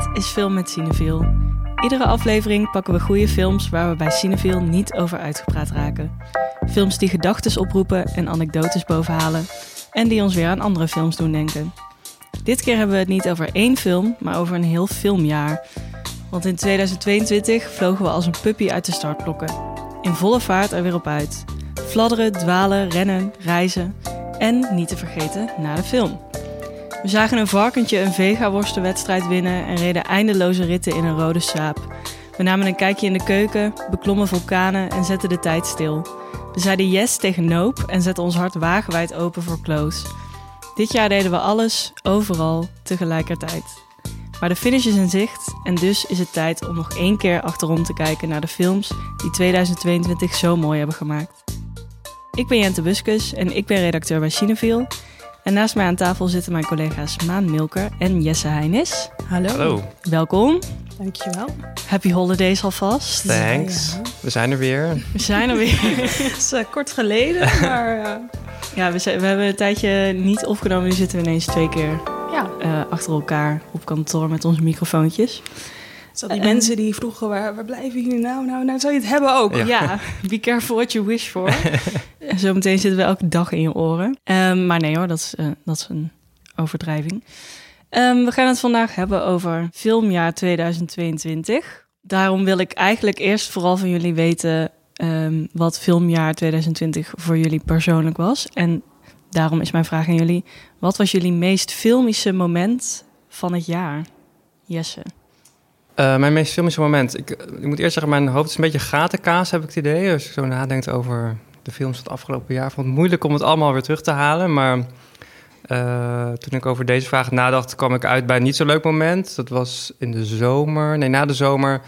Dit is Film met Cineviel. Iedere aflevering pakken we goede films waar we bij Cineviel niet over uitgepraat raken. Films die gedachten oproepen en anekdotes bovenhalen. En die ons weer aan andere films doen denken. Dit keer hebben we het niet over één film, maar over een heel filmjaar. Want in 2022 vlogen we als een puppy uit de startblokken. In volle vaart er weer op uit. Fladderen, dwalen, rennen, reizen. En niet te vergeten, naar de film. We zagen een varkentje een vega-worstenwedstrijd winnen en reden eindeloze ritten in een rode saap. We namen een kijkje in de keuken, beklommen vulkanen en zetten de tijd stil. We zeiden yes tegen nope en zetten ons hart wagenwijd open voor close. Dit jaar deden we alles, overal, tegelijkertijd. Maar de finish is in zicht en dus is het tijd om nog één keer achterom te kijken naar de films die 2022 zo mooi hebben gemaakt. Ik ben Jente Buskus en ik ben redacteur bij Cineville. En naast mij aan tafel zitten mijn collega's Maan Milker en Jesse Heinis. Hallo. Hallo. Welkom. Dankjewel. Happy holidays alvast. Thanks. Ja. We zijn er weer. We zijn er weer. Het is eh, kort geleden, maar eh, ja, we, zijn- we hebben een tijdje niet opgenomen. Nu zitten we ineens twee keer ja. eh, achter elkaar op kantoor met onze microfoontjes. Zo die En- mensen die vroegen, waar, waar blijven jullie nou? Nou, nou zou je het hebben ook. Ja. Ja, be careful what you wish for. En Zometeen zitten we elke dag in je oren. Ehm, maar nee hoor, dat is, eh, dat is een overdrijving. Ehm, we gaan het vandaag hebben over filmjaar 2022. Daarom wil ik eigenlijk eerst vooral van jullie weten ehm, wat filmjaar 2020 voor jullie persoonlijk was. En daarom is mijn vraag aan jullie: wat was jullie meest filmische moment van het jaar? Jesse. Eh, mijn meest filmische moment. Ik, ik moet eerst zeggen, mijn hoofd is een beetje gatenkaas, heb ik het idee. Als je zo nadenkt over de films van het afgelopen jaar, vond het moeilijk om het allemaal weer terug te halen. Maar eh, toen ik over deze vraag nadacht, kwam ik uit bij een niet zo leuk moment. Dat was in de zomer, nee, na de zomer.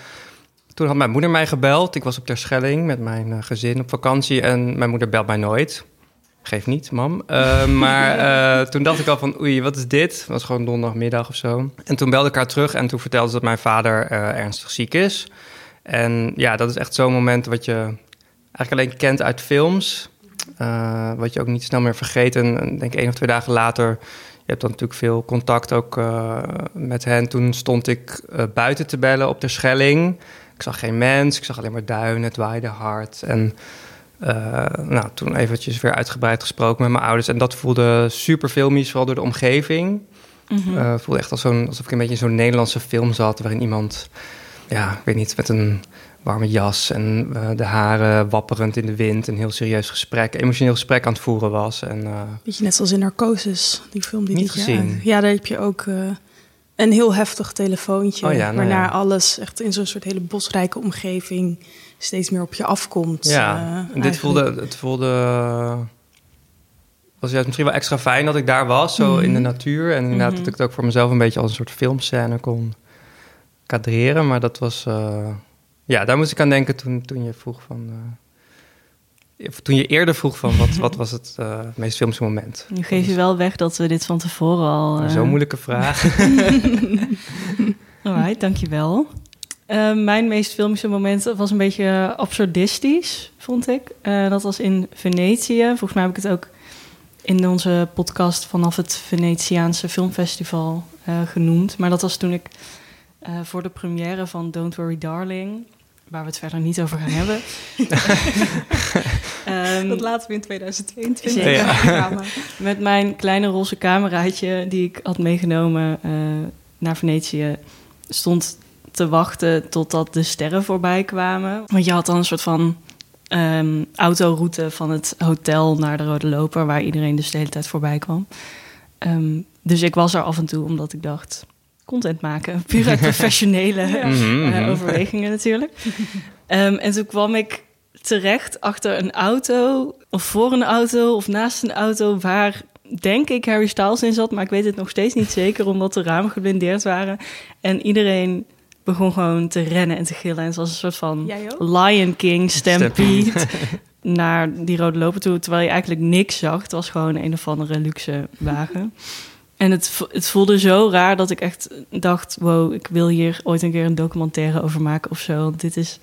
Toen had mijn moeder mij gebeld. Ik was op Terschelling met mijn eh, gezin op vakantie en mijn moeder belt mij nooit. Geef niet, mam. Eh, maar eh, toen dacht ik al van, oei, wat is dit? Het was gewoon donderdagmiddag of zo. En toen belde ik haar terug en toen vertelde ze dat mijn vader eh, ernstig ziek is. En ja, dat is echt zo'n moment wat je eigenlijk alleen kent uit films. Wat je ook niet snel meer vergeet. En ik denk één of twee dagen later, je hebt dan natuurlijk veel contact ook met hen. Toen stond ik buiten te bellen op de Schelling. Ik zag geen mens, ik zag alleen maar duinen, het waaide hard. En eh, nou, toen eventjes weer uitgebreid gesproken met mijn ouders. En dat voelde super filmisch, vooral door de omgeving. Eh, voelde echt als zo'n, alsof ik een beetje in zo'n Nederlandse film zat... waarin iemand, ja, ik weet niet, met een warme jas... en eh, de haren wapperend in de wind... een heel serieus gesprek, emotioneel gesprek aan het voeren was. En, Beetje net zoals in Narcosis, die film die Niet gezien. Ja, daar heb je ook een heel heftig telefoontje. Oh ja, nou waarna ja. alles echt in zo'n soort hele bosrijke omgeving steeds meer op je afkomt. ja, eh, en dit eigenlijk. voelde, het voelde... was juist misschien wel extra fijn dat ik daar was, zo in de Mhm. natuur. En inderdaad Mhm. dat ik het ook voor mezelf een beetje als een soort filmscène kon kadreren. Maar dat was... eh, ja, daar moest ik aan denken toen, toen je vroeg van... eh, toen je eerder vroeg van wat, wat was het eh, meest filmische moment? Nu geef je wel weg dat we dit van tevoren al... eh, Zo'n moeilijke vraag. Alright, dankjewel. Uh, mijn meest filmische moment was een beetje absurdistisch, vond ik. Eh, dat was in Venetië. Volgens mij heb ik het ook in onze podcast vanaf het Venetiaanse Filmfestival eh, genoemd. Maar dat was toen ik eh, voor de première van Don't Worry Darling, waar we het verder niet over gaan hebben. Ehm, Dat laten we in 2022. Zeker. Ja, maar- met mijn kleine roze cameraatje die ik had meegenomen eh, naar Venetië stond te wachten totdat de sterren voorbij kwamen. Want je had dan een soort van ehm, autoroute van het hotel naar de Rode Loper, waar iedereen dus de hele tijd voorbij kwam. Ehm, dus ik was er af en toe omdat ik dacht, content maken, puur uit professionele Ja. Mhm, eh, mhm. overwegingen natuurlijk. Ehm, en toen kwam ik terecht achter een auto, of voor een auto, of naast een auto, waar denk ik Harry Styles in zat, maar ik weet het nog steeds niet zeker, omdat de ramen geblindeerd waren. En iedereen begon gewoon te rennen en te gillen. En was een soort van? Lion King stampede naar die rode loper toe, terwijl je eigenlijk niks zag. Het was gewoon een of andere luxe wagen. En het, het voelde zo raar dat ik echt dacht: wow, ik wil hier ooit een keer een documentaire over maken of zo. Want dit is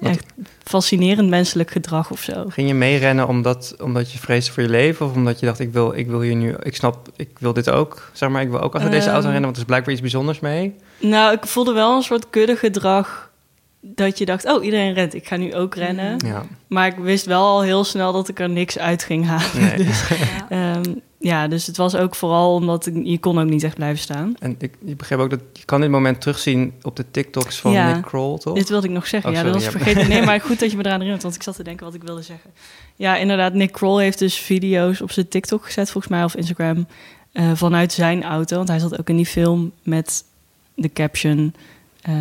Wat- echt fascinerend menselijk gedrag of zo. Ging je meerennen omdat, omdat je vreesde voor je leven? Of omdat je dacht, ik wil, ik wil hier nu, ik snap, ik wil dit ook. Zeg maar, ik wil ook achter deze auto Ehm. rennen, want er is blijkbaar iets bijzonders mee. Nou, ik voelde wel een soort kudde gedrag dat je dacht, oh, iedereen rent, ik ga nu ook rennen. Ja. Maar ik wist wel al heel snel dat ik er niks uit ging halen. Nee. Dus, ehm, ja, dus het was ook vooral omdat ik, je kon ook niet echt blijven staan. En ik, ik begreep ook dat je kan dit moment terugzien op de TikToks van Ja. Nick Kroll, toch? Dit wilde ik nog zeggen. Oh, ja, dat was ja. vergeten. Nee, maar goed dat je me eraan herinnert, want ik zat te denken wat ik wilde zeggen. Ja, inderdaad, Nick Kroll heeft dus video's op zijn TikTok gezet, volgens mij, of Instagram, eh, vanuit zijn auto. Want hij zat ook in die film met de caption... eh,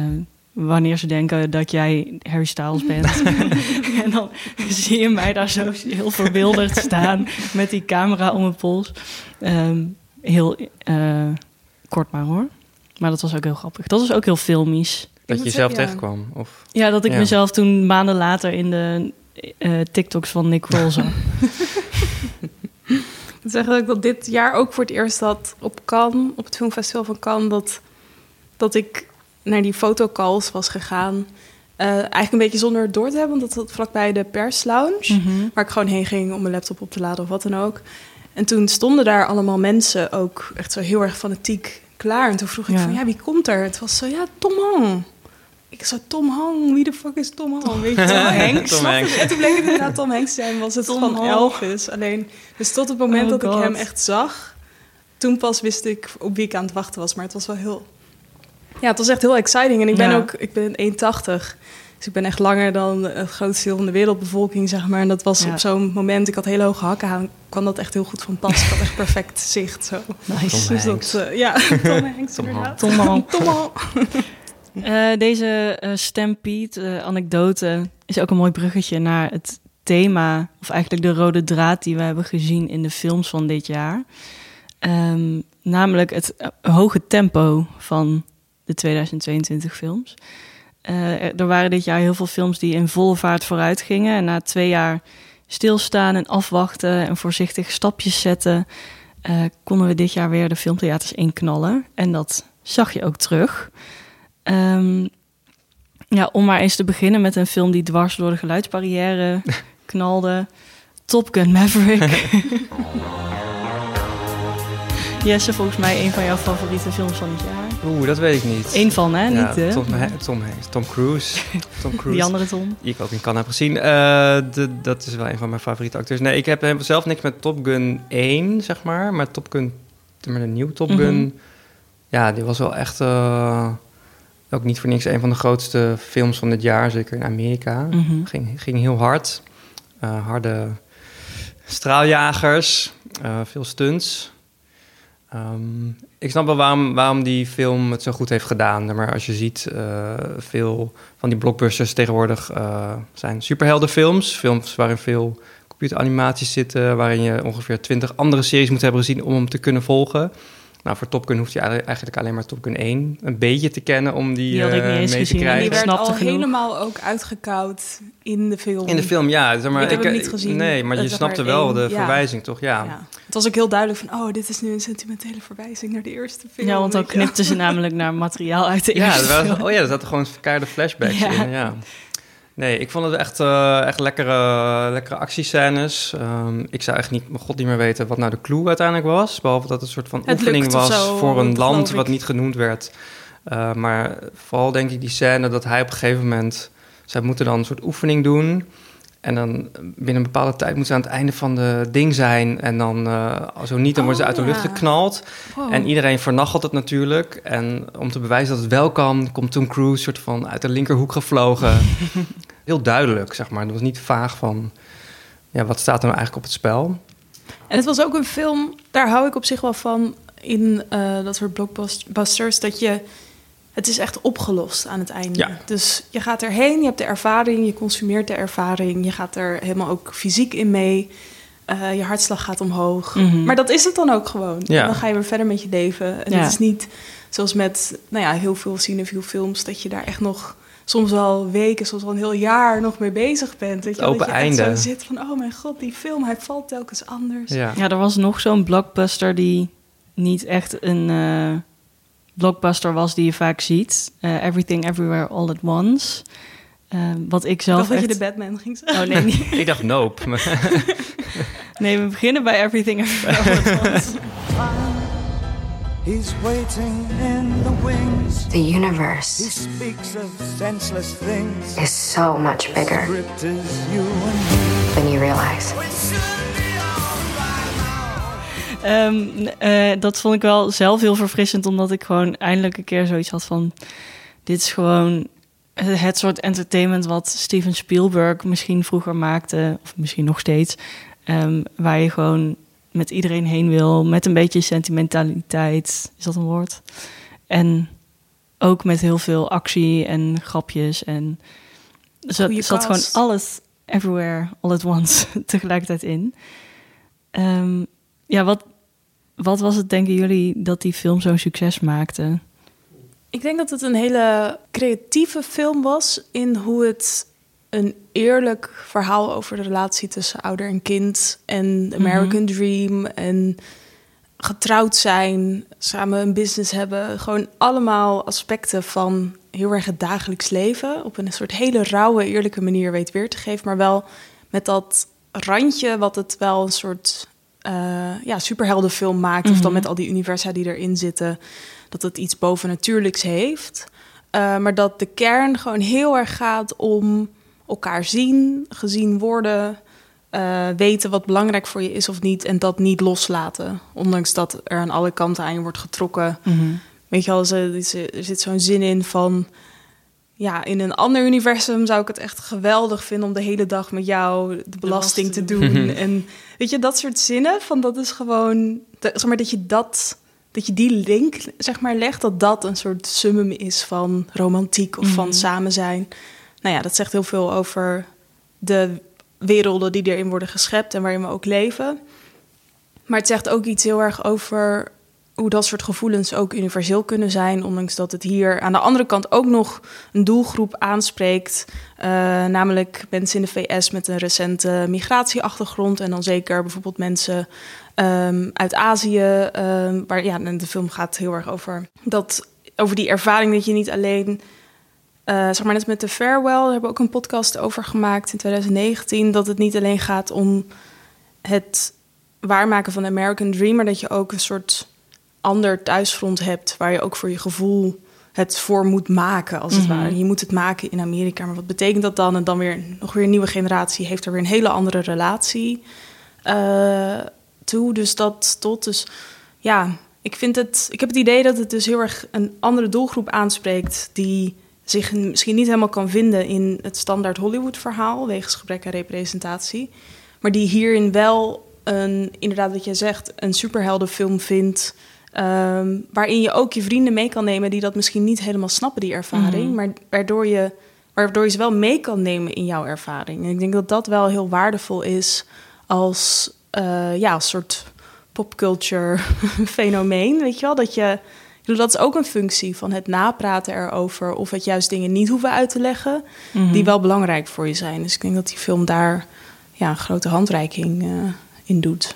wanneer ze denken dat jij Harry Styles bent. en dan zie je mij daar zo heel verwilderd staan met die camera om mijn pols. Ehm, heel eh, kort maar hoor. Maar dat was ook heel grappig. Dat was ook heel filmisch. dat je jezelf zeggen, ja. tegenkwam? Of... Ja, dat ik Ja. mezelf toen maanden later in de eh, TikToks van Nick Kroll zag. Ik moet zeggen dat ik dat dit jaar ook voor het eerst had op Cannes, op het filmfestival van Cannes, dat, dat ik naar die fotocalls was gegaan. Eh, eigenlijk een beetje zonder het door te hebben, want dat was vlakbij de perslounge. Mhm. Waar ik gewoon heen ging om mijn laptop op te laden of wat dan ook. En toen stonden daar allemaal mensen ook echt zo heel erg fanatiek klaar. En toen vroeg ik Ja. van, ja, wie komt er? Het was zo, ja, Tom Hang. Ik zo, Tom Hang, wie de fuck is Tom Hang? Weet je, Tom Hanks. Tom. En toen bleek het inderdaad Tom Hanks zijn, was het Tom van. Elvis. Alleen, dus tot het moment Oh dat ik hem echt zag, toen pas wist ik op wie ik aan het wachten was. Maar het was wel heel, ja, het was echt heel exciting. En ik ben Ja. ook, ik ben 1,80. Dus ik ben echt langer dan het grootste deel van de wereldbevolking, zeg maar. En dat was Ja. op zo'n moment, ik had hele hoge hakken aan, kwam dat echt heel goed van pas. Ik had echt perfect zicht, zo. Nice. Tom Dus Hanks. dat, eh, ja, Tom Hanks Tom inderdaad. Tom. Tom Hang. Eh, deze eh Stampede-anekdote is ook een mooi bruggetje naar het thema, of eigenlijk de rode draad die we hebben gezien in de films van dit jaar. Ehm, namelijk het hoge tempo van de 2022 films. Eh, er, waren dit jaar heel veel films die in volle vaart vooruit gingen. En na twee jaar stilstaan en afwachten en voorzichtig stapjes zetten, eh, konden we dit jaar weer de filmtheaters inknallen. En dat zag je ook terug. Ehm, ja, om maar eens te beginnen met een film die dwars door de geluidsbarrière knalde. Top Gun Maverick. Jesse, volgens mij een van jouw favoriete films van het jaar. Oeh, dat weet ik niet. Eén van, hè? Ja, Niet de... Tom, Tom Tom Cruise. Tom Cruise. Die andere Tom. Die ik ook in Cannes heb gezien. Eh, de, dat is wel een van mijn favoriete acteurs. Nee, ik heb heb zelf niks met Top Gun 1, zeg maar. Maar Top Gun, maar de nieuwe Top Gun... Mhm. Ja, die was wel echt... eh, ook niet voor niks een van de grootste films van dit jaar. Zeker in Amerika. Mhm. Ging, ging heel hard. Eh, harde straaljagers. eh, veel stunts. Ehm, ik snap wel waarom, waarom die film het zo goed heeft gedaan. Maar als je ziet, eh, veel van die blockbusters tegenwoordig eh, zijn superheldenfilms. Films waarin veel computeranimaties zitten, waarin je ongeveer twintig andere series moet hebben gezien om hem te kunnen volgen. Nou, voor Top Gun hoeft je eigenlijk- alleen maar Top Gun 1 een beetje te kennen om die, Die had ik eh, niet eens mee gezien te en Die krijgen. werd snapte al genoeg. helemaal ook uitgekoud in de film. In de film, ja. Zeg maar, Ik heb hem niet gezien. Nee, maar je was snapte wel één, de ja. verwijzing, toch? Ja. Ja. Het was ook heel duidelijk van, oh, dit is nu een sentimentele verwijzing naar de eerste film. Ja, want dan knipten ze namelijk naar materiaal uit de Ja, eerste er was, film. oh ja, er zaten gewoon keiharde flashbacks Ja. in. Ja. Nee, ik vond het echt, eh, echt lekkere, lekkere actiescènes. Ehm, ik zou echt niet, mijn god niet meer weten wat nou de clue uiteindelijk was. Behalve dat het een soort van Het oefening was zo, voor een land wat niet genoemd werd. Eh, maar vooral denk ik die scène dat hij op een gegeven moment... Zij moeten dan een soort oefening doen. En dan binnen een bepaalde tijd moeten ze aan het einde van de ding zijn. En dan, eh, zo niet, dan worden ze Oh, uit de lucht ja. geknald. Wow. En iedereen vernachelt het natuurlijk. En om te bewijzen dat het wel kan, komt Tom Cruise soort van uit de linkerhoek gevlogen. Heel duidelijk, zeg maar. Het was niet vaag van, ja, wat staat er nou eigenlijk op het spel? En het was ook een film, daar hou ik op zich wel van in eh, dat soort blockbusters, dat je, het is echt opgelost aan het einde. Ja. Dus je gaat erheen, je hebt de ervaring, je consumeert de ervaring, je gaat er helemaal ook fysiek in mee. Eh, je hartslag gaat omhoog. Mhm. Maar dat is het dan ook gewoon. Ja. En dan ga je weer verder met je leven. En Ja. het is niet zoals met nou ja, heel veel cinefiel films... dat je daar echt nog soms wel weken, soms wel een heel jaar nog mee bezig bent. Weet je, Open dat je echt einde. zo zit van, oh mijn god, die film, hij valt telkens anders. Ja. Ja, er was nog zo'n blockbuster die niet echt een eh, blockbuster was die je vaak ziet. Eh, Everything Everywhere All at Once. Eh, wat ik Ik zelf dacht dat je de Batman ging zeggen. Oh nee, niet. Ik dacht Nope. nee, we beginnen bij Everything Everywhere All at Once. He's waiting in the wings. The He universe speaks of senseless things. is so much bigger Script is you and me. than you realize. Ehm, eh, dat vond ik wel zelf heel verfrissend, omdat ik gewoon eindelijk een keer zoiets had van: dit is gewoon het het soort entertainment wat Steven Spielberg misschien vroeger maakte, of misschien nog steeds, ehm, waar je gewoon met iedereen heen wil, met een beetje sentimentaliteit, is dat een woord? En ook met heel veel actie en grapjes en zat, zat gewoon alles, everywhere, all at once, tegelijkertijd in. Ehm, ja, wat, wat was het, denken jullie, dat die film zo'n succes maakte? Ik denk dat het een hele creatieve film was in hoe het een eerlijk verhaal over de relatie tussen ouder en kind en de American Dream en getrouwd zijn, samen een business hebben, gewoon allemaal aspecten van heel erg het dagelijks leven op een soort hele rauwe, eerlijke manier weet weer te geven, maar wel met dat randje wat het wel een soort eh ja, superheldenfilm maakt, of dan met al die universa die erin zitten, dat het iets bovennatuurlijks heeft. Uh, maar dat de kern gewoon heel erg gaat om elkaar zien, gezien worden, uh, weten wat belangrijk voor je is of niet en dat niet loslaten. Ondanks dat er aan alle kanten aan je wordt getrokken. Weet je wel, er zit zo'n zin in van... Ja, in een ander universum zou ik het echt geweldig vinden om de hele dag met jou de belasting te doen. en weet je, dat soort zinnen van dat is gewoon, zeg maar dat je dat dat je die link zeg maar legt, dat dat een soort summum is van romantiek of van samen zijn. Nou ja, dat zegt heel veel over de werelden die erin worden geschept en waarin we ook leven. Maar het zegt ook iets heel erg over hoe dat soort gevoelens ook universeel kunnen zijn, ondanks dat het hier aan de andere kant ook nog een doelgroep aanspreekt, uh, namelijk mensen in de VS met een recente migratieachtergrond en dan zeker bijvoorbeeld mensen um, uit Azië, um, waar ja, de film gaat heel erg over dat over die ervaring dat je niet alleen uh, zeg maar net met de Farewell, daar hebben we ook een podcast over gemaakt in 2019, dat het niet alleen gaat om het waarmaken van de American Dream, maar dat je ook een soort ander thuisfront hebt waar je ook voor je gevoel het voor moet maken, als het mm -hmm. ware. Je moet het maken in Amerika, maar wat betekent dat dan? En dan weer nog weer een nieuwe generatie heeft er weer een hele andere relatie uh, toe. Dus dat tot. Dus ja, ik vind het. Ik heb het idee dat het dus heel erg een andere doelgroep aanspreekt die zich misschien niet helemaal kan vinden in het standaard Hollywood-verhaal wegens gebrek aan representatie, maar die hierin wel een, inderdaad wat je zegt, een superheldenfilm vindt. Um, waarin je ook je vrienden mee kan nemen die dat misschien niet helemaal snappen, die ervaring. Mm -hmm. Maar waardoor je, waardoor je ze wel mee kan nemen in jouw ervaring. En ik denk dat dat wel heel waardevol is als, uh, ja, als soort popculture fenomeen. Weet je wel? Dat je. Ik bedoel, dat is ook een functie van het napraten erover. Of het juist dingen niet hoeven uit te leggen. Mm -hmm. Die wel belangrijk voor je zijn. Dus ik denk dat die film daar ja, een grote handreiking uh, in doet.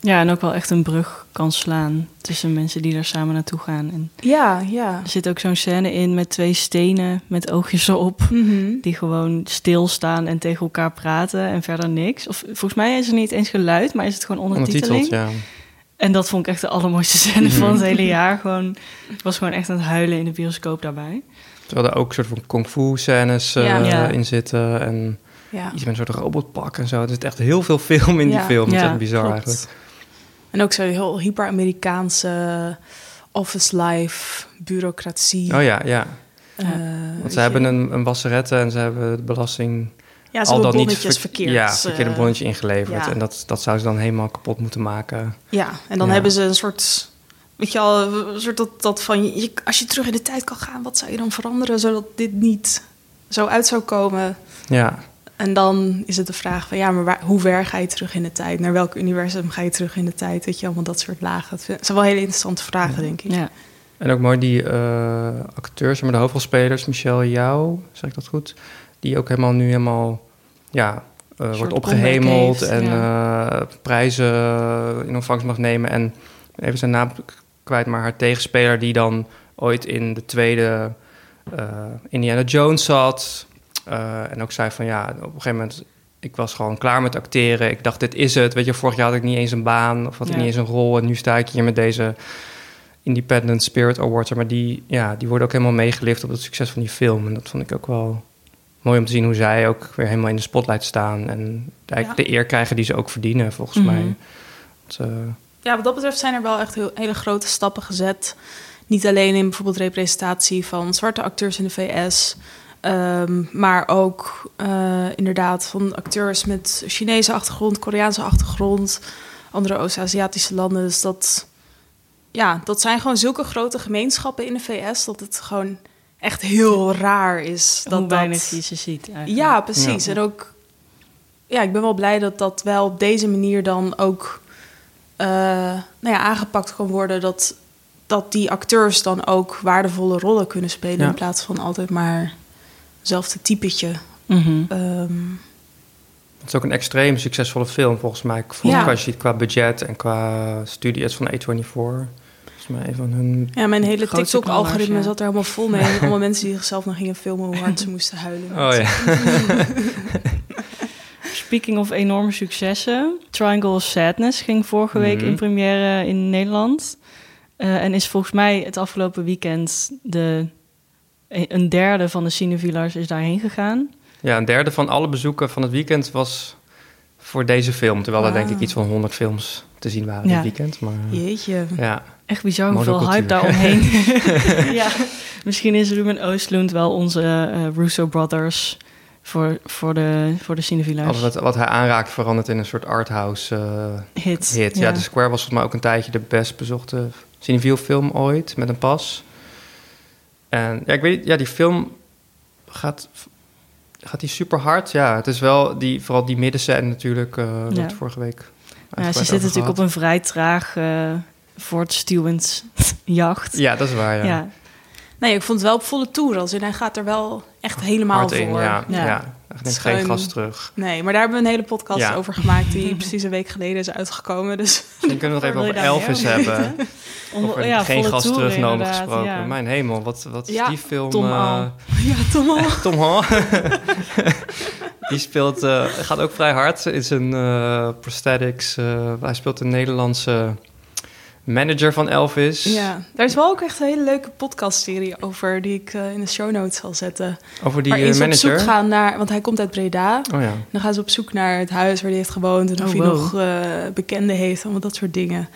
Ja, en ook wel echt een brug kan slaan tussen mensen die daar samen naartoe gaan. En ja, ja. Er zit ook zo'n scène in met twee stenen met oogjes erop, Mhm. mm -hmm. die gewoon stilstaan en tegen elkaar praten en verder niks. Of volgens mij is er niet eens geluid, maar is het gewoon ondertiteling. Ondertiteld, ja. En dat vond ik echt de allermooiste scène van het hele jaar. Gewoon, ik was gewoon echt aan het huilen in de bioscoop daarbij. Terwijl er ook een soort van kung fu scènes uh, Ja. Ja. in zitten en ja. iets met een soort robotpak en zo. Er zit echt heel veel film in die Ja. film. Dat is Ja, echt bizar klopt. eigenlijk. En ook zo'n heel hyper-Amerikaanse office life, bureaucratie. Oh ja, ja. eh, Want ze hebben een, een wasserette en ze hebben de belasting Ja, ze al hebben dan niet bonnetjes ver- verkeerd. Ja, eh, bonnetje ingeleverd. ja. En dat, dat zou ze dan helemaal kapot moeten maken. Ja, en dan Ja. hebben ze een soort... Weet je al, een soort dat, dat van... Je, als je terug in de tijd kan gaan, wat zou je dan veranderen... zodat dit niet zo uit zou komen? Ja, En dan is het de vraag van... ja, maar waar, hoe ver ga je terug in de tijd? Naar welk universum ga je terug in de tijd? Weet je, allemaal dat soort lagen. Het zijn wel hele interessante vragen, denk ik. Ja. en ook mooi die eh, acteurs, maar de hoofdrolspelers, Michelle Jou, zeg ik dat goed? Die ook helemaal nu helemaal, ja, eh, wordt opgehemeld heeft, en eh, prijzen in ontvangst mag nemen. En even zijn naam kwijt, maar haar tegenspeler die dan ooit in de tweede eh, Indiana Jones zat. En ook zei van ja, op een gegeven moment, ik was gewoon klaar met acteren. Ik dacht, dit is het. Weet je, vorig jaar had ik niet eens een baan of had ik Ja. niet eens een rol. En nu sta ik hier met deze Independent Spirit Awards. Maar die, ja, die worden ook helemaal meegelift op het succes van die film. En dat vond ik ook wel mooi om te zien hoe zij ook weer helemaal in de spotlight staan. En eigenlijk de eer krijgen die ze ook verdienen, volgens Mhm. mij. Dat, eh, Ja, wat dat betreft zijn er wel echt heel, hele grote stappen gezet. Niet alleen in bijvoorbeeld representatie van zwarte acteurs in de VS, ehm, maar ook eh, inderdaad van acteurs met Chinese achtergrond, Koreaanse achtergrond, andere Oost-Aziatische landen. Dus dat, ja, dat zijn gewoon zulke grote gemeenschappen in de VS dat het gewoon echt heel raar is. Dat Hoe dat- weinig je ze ziet eigenlijk. ja, precies. Ja. En ook, ja, ik ben wel blij dat dat wel op deze manier dan ook eh, nou ja, aangepakt kan worden. Dat, dat die acteurs dan ook waardevolle rollen kunnen spelen. Ja. In plaats van altijd maar hetzelfde typetje. Mhm. Ehm, Het is ook een extreem succesvolle film, volgens mij. Volgens Ja. mij als je ziet qua budget en qua studie. Is van A24. Volgens mij een van hun... ja, mijn hele TikTok-algoritme ja. zat er helemaal vol mee. En allemaal mensen die zichzelf nog gingen filmen hoe hard ze moesten huilen. Oh ja. Speaking of enorme successen. Triangle of Sadness ging vorige week Mhm. in première in Nederland. Eh, en is volgens mij het afgelopen weekend de, een derde van de cinevielars is daarheen gegaan. ja, een derde van alle bezoeken van het weekend was voor deze film. Terwijl er denk ik iets van 100 films te zien waren Ja. dit weekend. Maar Jeetje. ja, Echt bizar hoeveel hype daaromheen. ja. Misschien is Ruben Oostlund wel onze eh, Russo Brothers voor, voor de, voor de alles wat, wat hij aanraakt verandert in een soort arthouse eh, hit. hit. Ja. The Square was volgens mij ook een tijdje de best bezochte cinefiel film ooit, met een pas. En ja, ik weet ja, die film gaat, gaat die super hard. Ja, het is wel, die, vooral die middenscène natuurlijk, eh Ja. het vorige week Ja, ze zitten natuurlijk op een vrij traag eh voortstuwend jacht. Ja, dat is waar, ja. ja. Nee, ik vond het wel op volle toer. Als in, hij gaat er wel echt helemaal Hard voor. in, ja. Ja. ja. Echt neemt Schuin. geen gas terug. Nee, maar daar hebben we een hele podcast Ja. over gemaakt... die precies een week geleden is uitgekomen. Dus Misschien kunnen we nog even over Elvis hebben. Over ja, geen gas terugnomen inderdaad, gesproken. ja. Mijn hemel, wat, wat is Ja, die film? Tom eh, Hall. ja, Tom al. Tom Hall. die speelt, eh, gaat ook vrij hard in zijn eh, prosthetics. eh, hij speelt een Nederlandse manager van Elvis. Ja, daar is wel ook echt een hele leuke podcastserie over... die ik eh, in de show notes zal zetten. Over die waarin eh, ze op manager. zoek gaan naar... want hij komt uit Breda. Oh ja. Dan gaan ze op zoek naar het huis waar hij heeft gewoond... en of Oh, hij wow. nog eh bekenden heeft, allemaal dat soort dingen.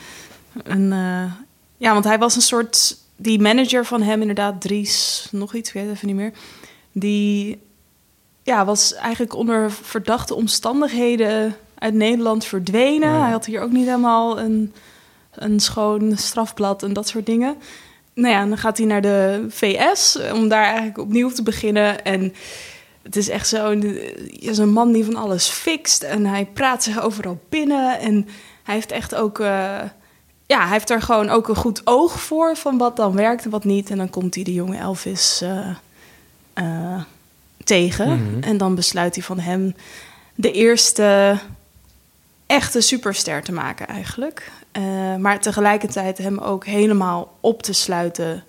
En, eh, ja, want hij was een soort... die manager van hem, inderdaad, Dries... nog iets, ik weet het even niet meer... die ja, was eigenlijk onder verdachte omstandigheden uit Nederland verdwenen. Oh ja. Hij had hier ook niet helemaal een, een schoon strafblad en dat soort dingen. Nou ja, dan gaat hij naar de VS om daar eigenlijk opnieuw te beginnen. En het is echt zo'n ja, zo'n man die van alles fixt. En hij praat zich overal binnen. En hij heeft echt ook... eh, ja, hij heeft er gewoon ook een goed oog voor... van wat dan werkt en wat niet. En dan komt hij de jonge Elvis eh, eh, tegen. Mhm. En dan besluit hij van hem de eerste echte superster te maken eigenlijk. Eh, maar tegelijkertijd hem ook helemaal op te sluiten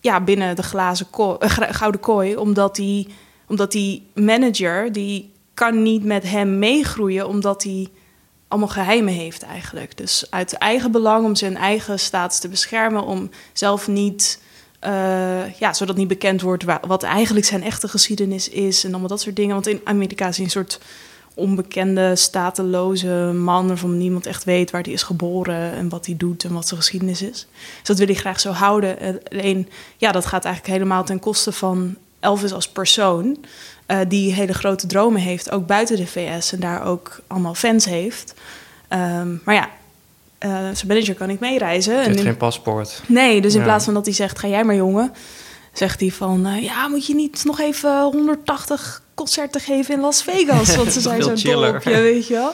ja, binnen de glazen ko- eh, gouden kooi. Omdat die, omdat die manager, die kan niet met hem meegroeien... omdat hij allemaal geheimen heeft eigenlijk. Dus uit eigen belang om zijn eigen status te beschermen... om zelf niet... eh, ja, zodat niet bekend wordt wa- wat eigenlijk zijn echte geschiedenis is... en allemaal dat soort dingen. Want in Amerika is hij een soort onbekende, stateloze man... waarvan niemand echt weet waar hij is geboren... en wat hij doet en wat zijn geschiedenis is. Dus dat wil hij graag zo houden. Eh, Alleen, ja, dat gaat eigenlijk helemaal ten koste van Elvis als persoon... eh, die hele grote dromen heeft, ook buiten de VS... en daar ook allemaal fans heeft. Ehm, maar ja, eh, zijn manager kan niet meereizen. Hij En heeft geen paspoort. Nee, dus in Ja. plaats van dat hij zegt, ga jij maar jongen... zegt hij van, ja, moet je niet nog even 180 concerten geven in Las Vegas? Want ze zijn zo dol op je, weet je wel.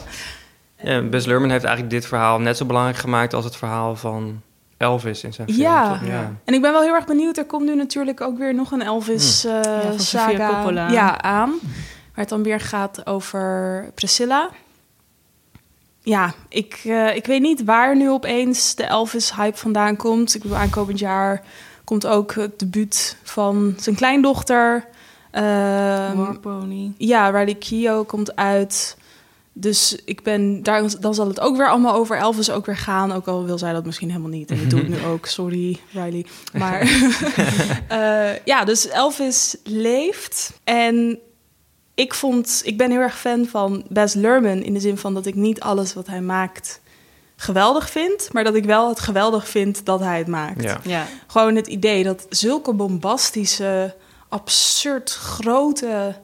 Ja, Bess Luhrmann heeft eigenlijk dit verhaal net zo belangrijk gemaakt... als het verhaal van Elvis in zijn film. Ja. ja. En ik ben wel heel erg benieuwd. Er komt nu natuurlijk ook weer nog een Elvis Hmm. eh Ja, van Sofia saga Coppola. Ja, aan. Waar het dan weer gaat over Priscilla. Ja, ik, eh, ik weet niet waar nu opeens de Elvis-hype vandaan komt. Ik bedoel, aankomend jaar komt ook het debuut van zijn kleindochter... Ehm, Warpony. ja, Riley Keough komt uit. Dus ik ben daar, dan zal het ook weer allemaal over Elvis ook weer gaan. Ook al wil zij dat misschien helemaal niet. En ik doe het nu ook, sorry Riley. Maar eh, ja, dus Elvis leeft. En ik vond, ik ben heel erg fan van Baz Luhrmann in de zin van dat ik niet alles wat hij maakt geweldig vind, maar dat ik wel het geweldig vind dat hij het maakt. Ja. Ja. Gewoon het idee dat zulke bombastische, absurd grote.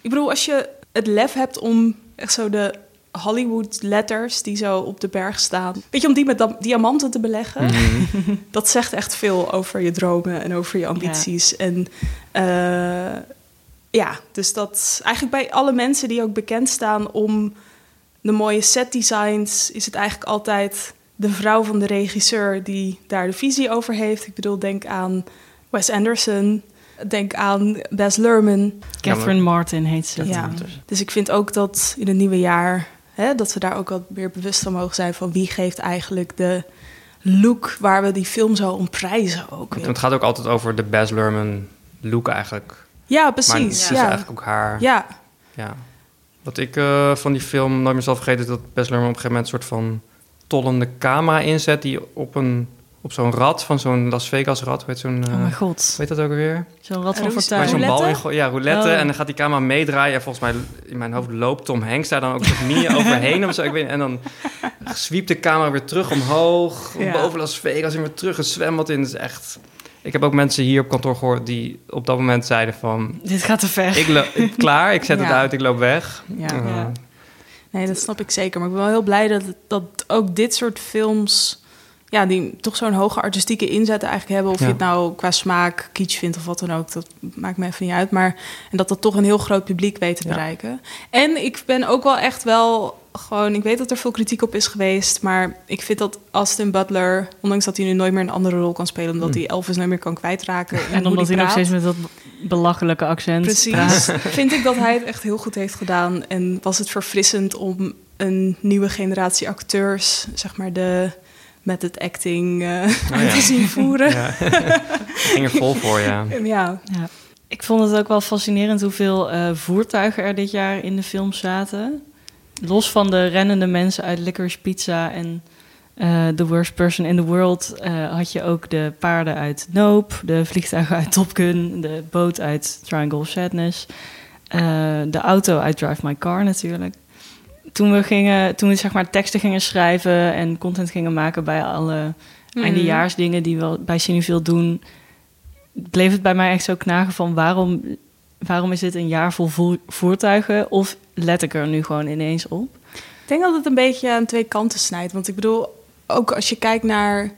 Ik bedoel, als je het lef hebt om echt zo de Hollywood letters die zo op de berg staan. Weet je, om die met diamanten te beleggen. Mhm. Dat zegt echt veel over je dromen en over je ambities. En eh, ja, dus dat eigenlijk bij alle mensen die ook bekend staan om de mooie set designs, is het eigenlijk altijd de vrouw van de regisseur die daar de visie over heeft. Ik bedoel, denk aan Wes Anderson, denk aan Baz Luhrmann. Catherine Martin heet ze. Ja. Dus ik vind ook dat in het nieuwe jaar, hè, dat we daar ook wat meer bewust van mogen zijn van wie geeft eigenlijk de look waar we die film zo om prijzen ook. weer. Het gaat ook altijd over de Baz Luhrmann look eigenlijk. Ja, Maar precies. het is ja. eigenlijk ook haar. ja. Ja. Wat ik eh, van die film nooit meer zal vergeten... is dat Baz Luhrmann op een gegeven moment... een soort van tollende camera inzet... die op, een, op zo'n rad van zo'n Las Vegas rad... hoe heet zo'n... Oh eh, mijn god. hoe heet dat ook alweer? Zo'n rat van fortuin. zo'n bal in. Ja, roulette. Oh. En dan gaat die camera meedraaien. En volgens mij in mijn hoofd loopt Tom Hanks daar dan ook zijn knieën overheen. Of zo. Ik weet, niet. en dan zwiept de camera weer terug omhoog. Ja. Boven Las Vegas en weer terug een zwembad in. Dat is echt... Ik heb ook mensen hier op kantoor gehoord die op dat moment zeiden van... Dit gaat te ver. Ik klaar, ik zet het uit, ik loop weg. Ja. Eh, Ja. Nee, dat snap ik zeker. Maar ik ben wel heel blij dat, dat ook dit soort films... Ja, die toch zo'n hoge artistieke inzet eigenlijk hebben. Of Ja. je het nou qua smaak, kitsch vindt of wat dan ook. Dat maakt me even niet uit. Maar en dat dat toch een heel groot publiek weet te Ja. bereiken. En ik ben ook wel echt wel gewoon... Ik weet dat er veel kritiek op is geweest. Maar ik vind dat Austin Butler... Ondanks dat hij nu nooit meer een andere rol kan spelen... omdat Hm. hij Elvis nooit meer kan kwijtraken. En hoe omdat hij nog steeds met dat belachelijke accent Precies. praat. Vind ik dat hij het echt heel goed heeft gedaan. En was het verfrissend om een nieuwe generatie acteurs, zeg maar de met het acting eh, Oh ja. te zien voeren. Ja. ging er vol voor, ja. Ja. Ja. Ik vond het ook wel fascinerend hoeveel eh, voertuigen er dit jaar in de film zaten. Los van de rennende mensen uit Licorice Pizza en eh The Worst Person in the World... eh, had je ook de paarden uit Nope, de vliegtuigen uit Top Gun... de boot uit Triangle of Sadness, eh, de auto uit Drive My Car natuurlijk. Toen we, gingen, toen we zeg maar, teksten gingen schrijven en content gingen maken bij alle Mhm. eindejaarsdingen die we bij Cineville doen, bleef het bij mij echt zo knagen van waarom, waarom is dit een jaar vol voer- voertuigen of let ik er nu gewoon ineens op? Ik denk dat het een beetje aan twee kanten snijdt. Want ik bedoel, ook als je kijkt naar...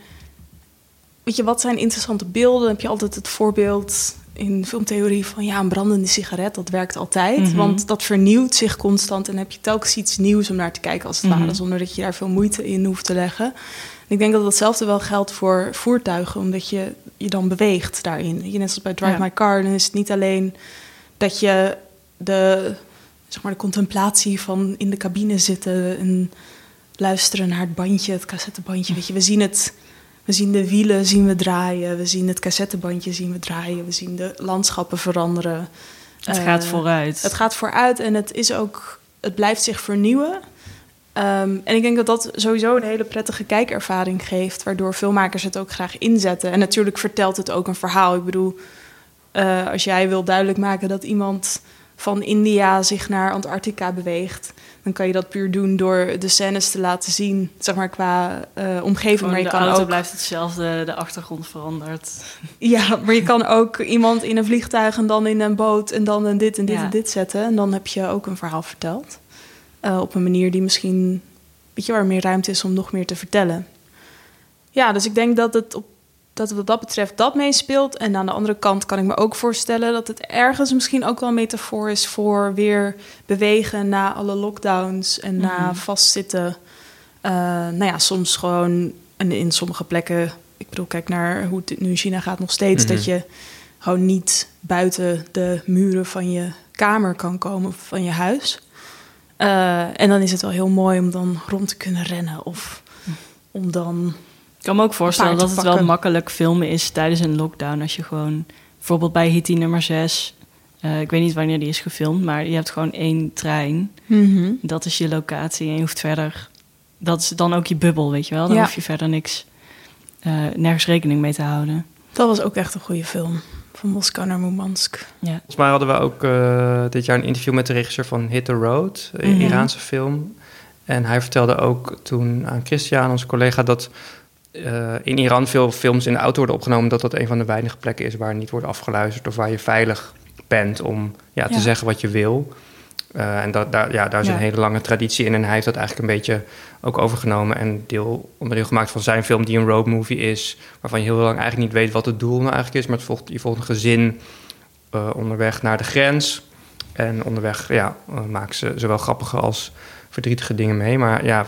Weet je, wat zijn interessante beelden? Dan heb je altijd het voorbeeld in filmtheorie van... ja, een brandende sigaret, dat werkt altijd. Mhm. Want dat vernieuwt zich constant... en heb je telkens iets nieuws om naar te kijken als het Mhm. ware... zonder dat je daar veel moeite in hoeft te leggen. En ik denk dat datzelfde wel geldt voor voertuigen... omdat je je dan beweegt daarin. Je, net zoals bij Drive Ja. My Car, dan is het niet alleen dat je de zeg maar, de contemplatie van in de cabine zitten en luisteren naar het bandje, het cassettebandje. Weet je, we zien het, we zien de wielen zien we draaien, we zien het cassettebandje zien we draaien, we zien de landschappen veranderen. Het Eh, gaat vooruit. Het gaat vooruit en het is ook, het blijft zich vernieuwen. Ehm, en ik denk dat dat sowieso een hele prettige kijkervaring geeft, waardoor filmmakers het ook graag inzetten. En natuurlijk vertelt het ook een verhaal. Ik bedoel, eh, als jij wil duidelijk maken dat iemand van India zich naar Antarctica beweegt, dan kan je dat puur doen door de scènes te laten zien, zeg maar qua eh, omgeving. Gewoon maar je de kan auto ook, blijft hetzelfde, de achtergrond verandert. ja, maar je kan ook iemand in een vliegtuig en dan in een boot en dan een dit en dit Ja. en dit zetten. En dan heb je ook een verhaal verteld. Eh, op een manier die misschien, weet je, waar meer ruimte is om nog meer te vertellen. Ja, dus ik denk dat het op dat wat dat betreft dat meespeelt. En aan de andere kant kan ik me ook voorstellen dat het ergens misschien ook wel een metafoor is voor weer bewegen na alle lockdowns en na Mhm. vastzitten. Eh, nou ja, soms gewoon en in sommige plekken. Ik bedoel, kijk naar hoe het nu in China gaat nog steeds. Mhm. Dat je gewoon niet buiten de muren van je kamer kan komen of van je huis. Eh, en dan is het wel heel mooi om dan rond te kunnen rennen of om dan kan me ook voorstellen dat het wel makkelijk filmen is tijdens een lockdown. Als je gewoon bijvoorbeeld bij Hitty nummer 6 Eh, ik weet niet wanneer die is gefilmd, maar je hebt gewoon één trein. Mhm. Dat is je locatie en je hoeft verder... Dat is dan ook je bubbel, weet je wel? Dan Ja. hoef je verder niks... eh, nergens rekening mee te houden. Dat was ook echt een goede film. Van Moskou naar Murmansk. Ja. Volgens mij hadden we ook eh, dit jaar een interview met de regisseur van Hit the Road, een Mhm. Iraanse film. En hij vertelde ook toen aan Christian, onze collega, dat eh, in Iran veel films in de auto worden opgenomen, dat dat een van de weinige plekken is waar niet wordt afgeluisterd of waar je veilig bent om ja, te Ja. zeggen wat je wil. Eh, en dat, daar, ja, daar is Ja. een hele lange traditie in. En hij heeft dat eigenlijk een beetje ook overgenomen en deel, onderdeel gemaakt van zijn film, die een road movie is. Waarvan je heel lang eigenlijk niet weet wat het doel nou eigenlijk is. Maar het volgt, je volgt een gezin eh, onderweg naar de grens. En onderweg ja, maken ze zowel grappige als verdrietige dingen mee. Maar ja,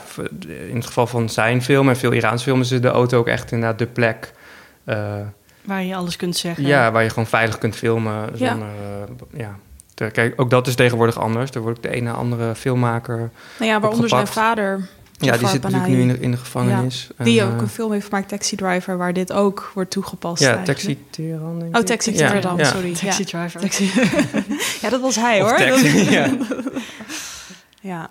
in het geval van zijn film en veel Iraanse films is de auto ook echt inderdaad de plek. eh, Waar je alles kunt zeggen. ja, waar je gewoon veilig kunt filmen. Ja. Zonder, eh, ja. Te- Kijk, ook dat is tegenwoordig anders. Er wordt ook de ene andere filmmaker. Nou ja, waaronder zijn vader. Ja, die zit natuurlijk nu in de, in de gevangenis. Die En, ook eh, een film heeft gemaakt, Taxi Driver, waar dit ook wordt toegepast. Ja, eigenlijk. Taxi Teheran, denk Oh. Taxi Ja, Teheran, ja. sorry. Taxi ja. driver. Taxi. ja, dat was hij Of hoor. Taxi, ja. ja.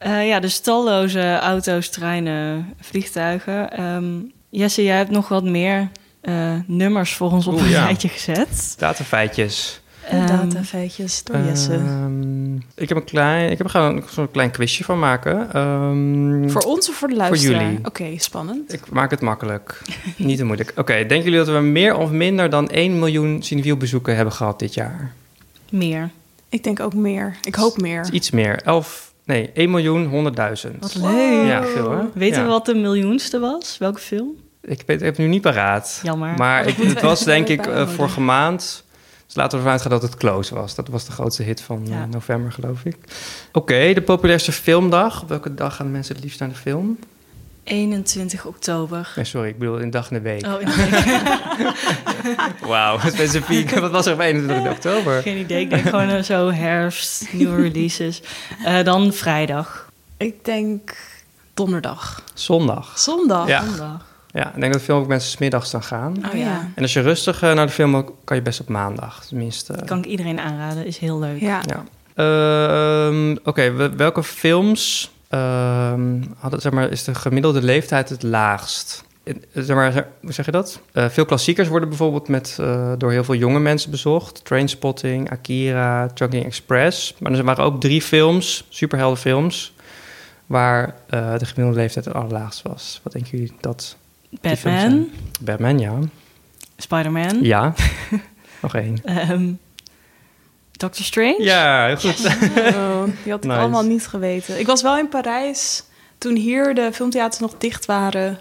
Eh, ja, dus talloze auto's, treinen, vliegtuigen. Ehm, Jesse, jij hebt nog wat meer eh, nummers voor ons op Oeh, een ja. rijtje gezet. Datafeitjes. Ehm, Datafeitjes door Jesse. Ehm, ik heb een klein, ik heb er gewoon zo'n klein quizje van maken. Ehm, voor ons of voor de luisteraar? jullie. Oké, spannend. Ik maak het makkelijk. Niet te moeilijk. Oké, denken jullie dat we meer of minder dan 1 miljoen Cineviel bezoeken hebben gehad dit jaar? Meer. Ik denk ook meer. Ik hoop meer. iets meer. 11, nee, 1 miljoen 100.000. Wat leuk. Ja, veel hè? Weten Ja. we wat de miljoenste was? Welke film? Ik weet ik heb het nu niet paraat. Jammer. Maar ik, het was denk ik eh, vorige maand. Dus laten we ervan uitgaan dat het Close was. Dat was de grootste hit van eh, Ja. november, geloof ik. Oké, de populairste filmdag. Op welke dag gaan mensen het liefst naar de film? 21 oktober. Nee, sorry, ik bedoel in dag en de week. Oh, in de week. Wauw, specifiek. Wat was er op 21 oktober? Geen idee. Ik denk gewoon eh, zo herfst, nieuwe releases. Eh, dan vrijdag. Ik denk donderdag. Zondag. Zondag. Ja. Zondag. Ja, ik denk dat veel ook mensen 's middags dan gaan. Oh Oh, ja. En als je rustig eh, naar de film wil, kan je best op maandag. Tenminste. Kan ik iedereen aanraden. Is heel leuk. Ja. Ja. Ehm, Oké, we- welke films hadden, zeg maar, is de gemiddelde leeftijd het laagst? Zeg maar, hoe zeg je dat? Eh, veel klassiekers worden bijvoorbeeld met, eh, door heel veel jonge mensen bezocht. Trainspotting, Akira, Jogging Express. Maar er waren ook drie films, superheldenfilms, waar eh, de gemiddelde leeftijd het allerlaagst was. Wat denken jullie dat? Batman? Batman, ja. Spider-Man, Ja. Nog één. ehm, Doctor Strange. Ja, heel goed. Oh, die had ik Nice. allemaal niet geweten. Ik was wel in Parijs toen hier de filmtheaters nog dicht waren.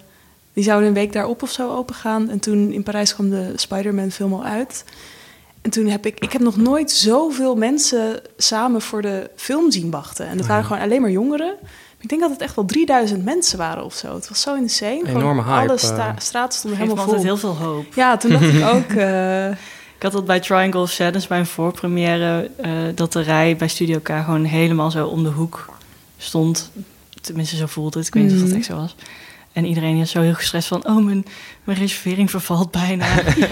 Die zouden een week daarop of zo open gaan. En toen in Parijs kwam de Spider-Man film al uit. En toen heb ik... Ik heb nog nooit zoveel mensen samen voor de film zien wachten. En dat waren gewoon alleen maar jongeren. Ik denk dat het echt wel 3000 mensen waren of zo. Het was zo insane. Gewoon Enorme hype, Alle sta- eh. straten stonden helemaal altijd vol. heel veel hoop. Ja, toen dacht ik ook... eh, Ik had dat bij Triangle of Sadness, bij een voorpremière, eh, dat de rij bij Studio K gewoon helemaal zo om de hoek stond. Tenminste, zo voelde het. Ik weet niet of dat Mhm. echt zo was. En iedereen is zo heel gestrest van, oh, mijn, mijn reservering vervalt bijna.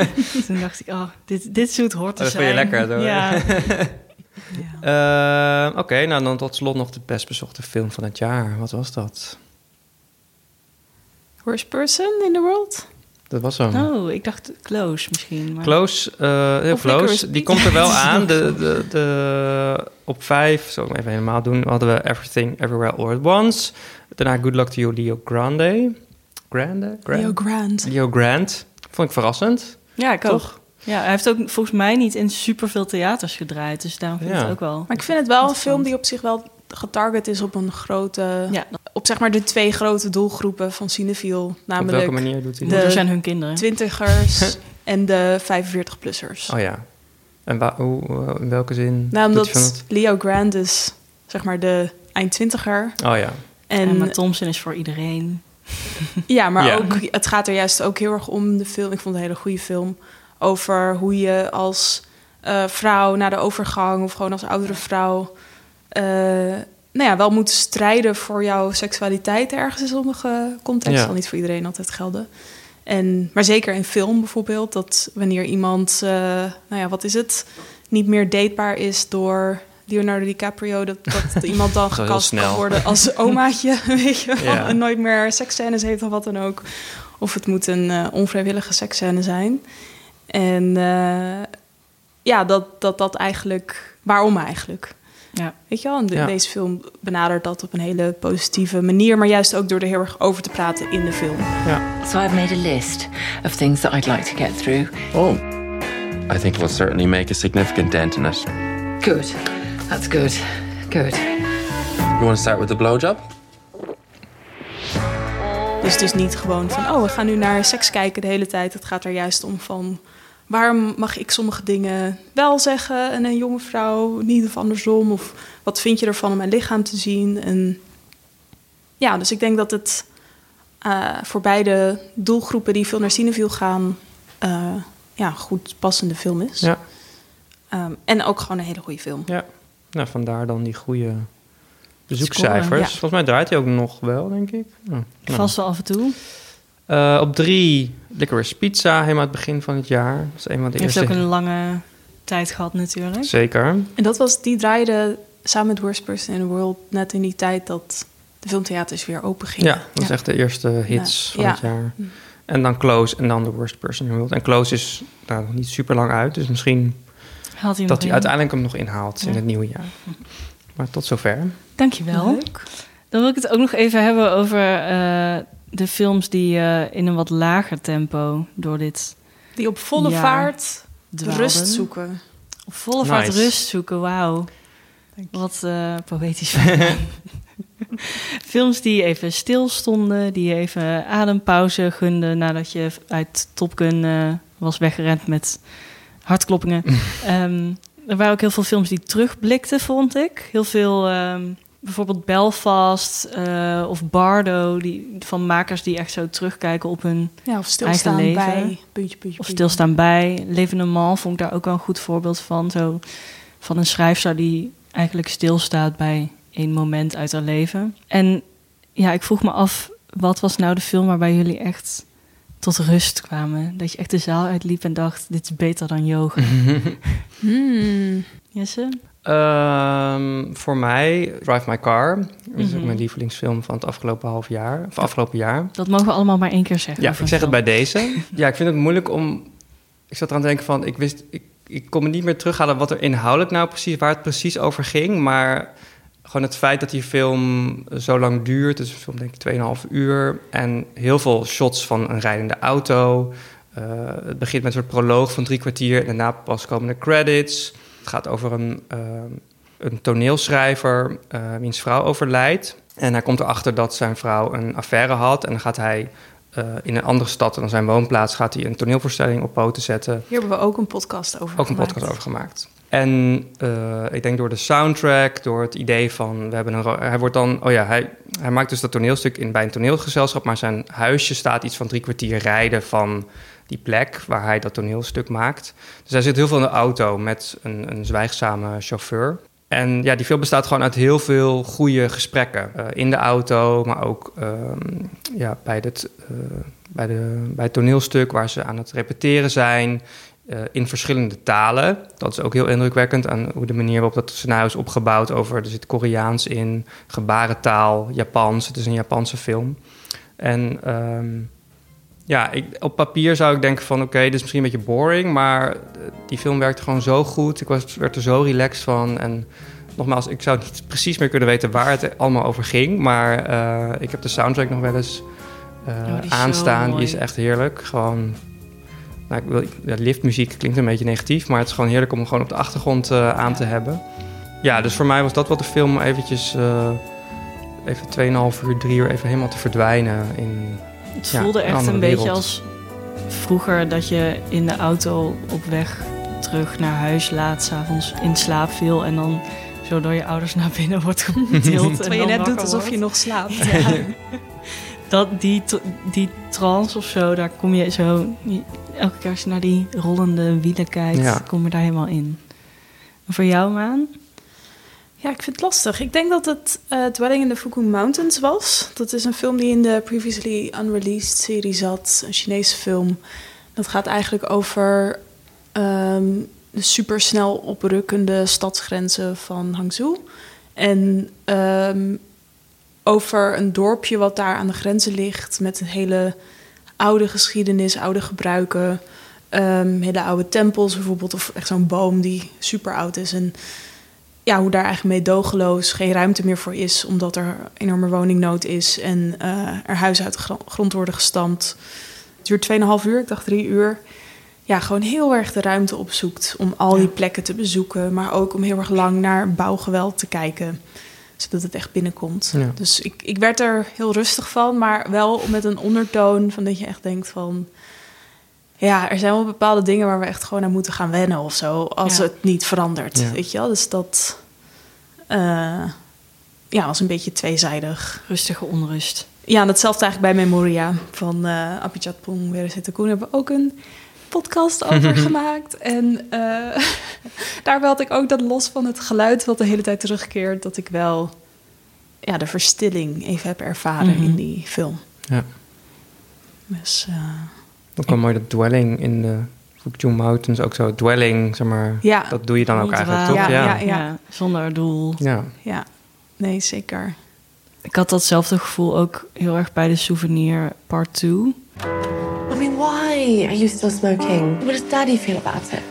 Toen dacht ik, oh, dit, dit zoet hoort te Oh, dat zijn. vond je lekker, zo, hè? Ja. ja. Eh, Oké, nou dan tot slot nog de best bezochte film van het jaar. Wat was dat? Worst person in the world? Dat was hem. Oh, ik dacht close misschien. Maar... Close, eh, heel close. Die komt er wel aan. De, de, de, op vijf, zal ik hem even helemaal doen, hadden we Everything Everywhere All at Once. Daarna Good Luck to You, Leo Grande. Grande? Grande? Leo Grant. Leo Grant. Vond ik verrassend, Ja, ik ook. toch? Ja, hij heeft ook volgens mij niet in superveel theaters gedraaid. Dus daarom vind ik Ja. het ook wel. Maar ik vind het wel een film die op zich wel getarget is op een grote... Ja, Op zeg maar de twee grote doelgroepen van Cinefiel. Op Namelijk welke manier doet hij de- dat? en hun kinderen. twintigers en de 45-plussers. Oh ja. En wa- hoe, eh, in welke zin? nou, doet hij van omdat Leo Grant is zeg maar de eind-twintiger. Oh ja. En Emma Thompson is voor iedereen. Ja, maar Ja. ook, het gaat er juist ook heel erg om de film. Ik vond het een hele goede film. Over hoe je als eh, vrouw na de overgang of gewoon als oudere vrouw. Eh, nou ja, wel moet strijden voor jouw seksualiteit ergens in sommige contexten. Ja. Zal niet voor iedereen altijd gelden. En, maar zeker in film bijvoorbeeld, dat wanneer iemand, eh, nou ja, wat is het? niet meer datebaar is door Leonardo DiCaprio. Dat, dat iemand dan gekast kan worden als omaatje, weet je wel. Ja. En nooit meer seksscènes heeft of wat dan ook. Of het moet een eh, onvrijwillige seksscène zijn. En ja, dat, dat dat eigenlijk... Waarom eigenlijk? Ja. Weet je wel, en de- Ja. deze film benadert dat op een hele positieve manier... maar juist ook door er heel erg over te praten in de film. So I've made a list of things that I'd like to get through. Oh. I think it will certainly make a significant dent in it. Good. That's good. Good. You want to start with the blowjob? Dus het is niet gewoon van, oh, we gaan nu naar seks kijken de hele tijd. Het gaat er juist om van, waarom mag ik sommige dingen wel zeggen en een jonge vrouw niet of andersom? Of wat vind je ervan om mijn lichaam te zien? En ja, dus ik denk dat het eh, voor beide doelgroepen die veel naar Cineville gaan, eh, ja, goed passende film is. Ja. Ehm, en ook gewoon een hele goede film. Ja, nou, vandaar dan die goede Scoren, bezoekcijfers. ja. Volgens mij draait hij ook nog wel, denk ik. Oh, nou. Vast wel af en toe. Eh, op drie, Licorice Pizza, helemaal het begin van het jaar. Dat is een van de Heeft eerste. ook een lange tijd gehad natuurlijk. Zeker. En dat was, die draaide samen met Worst Person in the World net in die tijd dat de filmtheaters weer open gingen. Ja, dat is echt de eerste hits Ja. van Ja. het jaar. En dan Close en dan The Worst Person in the World. En Close is nou, nog niet super lang uit, dus misschien hij dat hij in. uiteindelijk hem nog inhaalt in het nieuwe jaar. Maar tot zover. Dankjewel. Leuk. Dan wil ik het ook nog even hebben over eh, de films die eh, in een wat lager tempo door dit Die op volle vaart dwaalden. rust zoeken. Op volle vaart rust zoeken, wauw. Wat eh, poëtisch. Films die even stilstonden, die even adempauze gunden nadat je uit Top Gun eh, was weggerend met hartkloppingen. Ehm, er waren ook heel veel films die terugblikten, vond ik. Heel veel, ehm, bijvoorbeeld Belfast eh, of Bardo, die, van makers die echt zo terugkijken op hun Ja, of stilstaan Eigen leven. bij. Puntje, puntje, of puntje. stilstaan bij. Leven een Man vond ik daar ook wel een goed voorbeeld van. Zo, van een schrijfster die eigenlijk stilstaat bij één moment uit haar leven. En ja, ik vroeg me af, wat was nou de film waarbij jullie echt tot rust kwamen? Dat je echt de zaal uitliep en dacht, dit is beter dan yoga. Hmm. Jesse? Ehm, voor mij Drive My Car. Dat is ook Mhm. mijn lievelingsfilm van het afgelopen half jaar. Of afgelopen jaar. Dat mogen we allemaal maar één keer zeggen. Ja, ik zeg het bij deze. Ja, ik vind het moeilijk om... Ik zat eraan te denken van... Ik wist... Ik, ik kon me niet meer terughalen wat er inhoudelijk nou precies... Waar het precies over ging. Maar gewoon het feit dat die film zo lang duurt. Dus een film denk ik 2,5 uur. En heel veel shots van een rijdende auto. Eh, het begint met een soort proloog van drie kwartier. En daarna pas komen de credits. Het gaat over een, eh, een toneelschrijver... eh, wiens vrouw overlijdt. En hij komt erachter dat zijn vrouw een affaire had. En dan gaat hij eh, in een andere stad dan zijn woonplaats... gaat hij een toneelvoorstelling op poten zetten. Hier hebben we ook een podcast over Ook een gemaakt. podcast over gemaakt. En ik denk door de soundtrack, door het idee van... We hebben een, hij wordt dan... Oh ja, hij, hij maakt dus dat toneelstuk in, bij een toneelgezelschap... maar zijn huisje staat iets van drie kwartier rijden van die plek... waar hij dat toneelstuk maakt. Dus hij zit heel veel in de auto met een, een zwijgzame chauffeur. En ja, die film bestaat gewoon uit heel veel goede gesprekken. eh, in de auto, maar ook ehm, ja, bij, het, eh, bij, de, bij het toneelstuk... waar ze aan het repeteren zijn... eh, in verschillende talen. Dat is ook heel indrukwekkend aan hoe de manier waarop dat scenario is opgebouwd. Over, er zit Koreaans in, gebarentaal, Japans. Het is een Japanse film. En ehm, ja, ik, op papier zou ik denken van... oké, dit is misschien een beetje boring... maar eh, die film werkte gewoon zo goed. Ik was, werd er zo relaxed van. En nogmaals, ik zou niet precies meer kunnen weten... waar het allemaal over ging. Maar eh, ik heb de soundtrack nog wel eens eh, Oh, die aanstaan. Die is echt heerlijk. Gewoon nou, ik wil, ja, liftmuziek klinkt een beetje negatief, maar het is gewoon heerlijk om hem gewoon op de achtergrond aan te hebben. Ja, dus voor mij was dat wat de film eventjes, even 2,5 uur, 3 uur even helemaal te verdwijnen in... Het Ja, voelde echt een beetje wereld. als vroeger dat je in de auto op weg terug naar huis laat, s'avonds in slaap viel en dan zo door je ouders naar binnen wordt getild. en Terwijl je net doet alsof je nog slaapt. Ja. Dat, die, die trance of zo, daar kom je zo... Elke keer als je naar die rollende wielen kijkt, Ja. kom je daar helemaal in. En voor jou, Maan? Ja, ik vind het lastig. Ik denk dat het eh, Dwelling in the Fuku Mountains was. Dat is een film die in de Previously Unreleased serie zat. Een Chinese film. Dat gaat eigenlijk over ehm, de supersnel oprukkende stadsgrenzen van Hangzhou. En ehm, over een dorpje wat daar aan de grenzen ligt met een hele oude geschiedenis, oude gebruiken. ehm, hele oude tempels bijvoorbeeld, of echt zo'n boom die super oud is. En ja, hoe daar eigenlijk meedogenloos geen ruimte meer voor is, omdat er enorme woningnood is en eh, er huizen uit de gro- grond worden gestampt. Het duurt 2,5 uur, ik dacht drie uur. Ja, gewoon heel erg de ruimte opzoekt om al die plekken te bezoeken, maar ook om heel erg lang naar bouwgeweld te kijken, zodat het echt binnenkomt. Ja. Dus ik, ik werd er heel rustig van, maar wel met een ondertoon van dat je echt denkt van... Ja, er zijn wel bepaalde dingen waar we echt gewoon aan moeten gaan wennen of zo, als Ja. het niet verandert, Ja. weet je wel. Dus dat eh, ja, was een beetje tweezijdig. Rustige onrust. Ja, en datzelfde eigenlijk bij Memoria van eh Apichat Pong Weer Koen hebben we ook een podcast over gemaakt. En eh, daar had ik ook dat los van het geluid wat de hele tijd terugkeert, dat ik wel ja, de verstilling even heb ervaren Mhm. in die film. Ja. Dus eh, Ook wel mooi dat dwelling in de Fukjung Mountains, ook zo dwelling, zeg maar, Ja. dat doe je dan ook eigenlijk, toch? Ja, Ja, ja. Ja, zonder doel. ja. ja, nee, zeker. Ik had datzelfde gevoel ook heel erg bij de souvenir part 2. I mean, why are you still smoking? What does Daddy feel about it?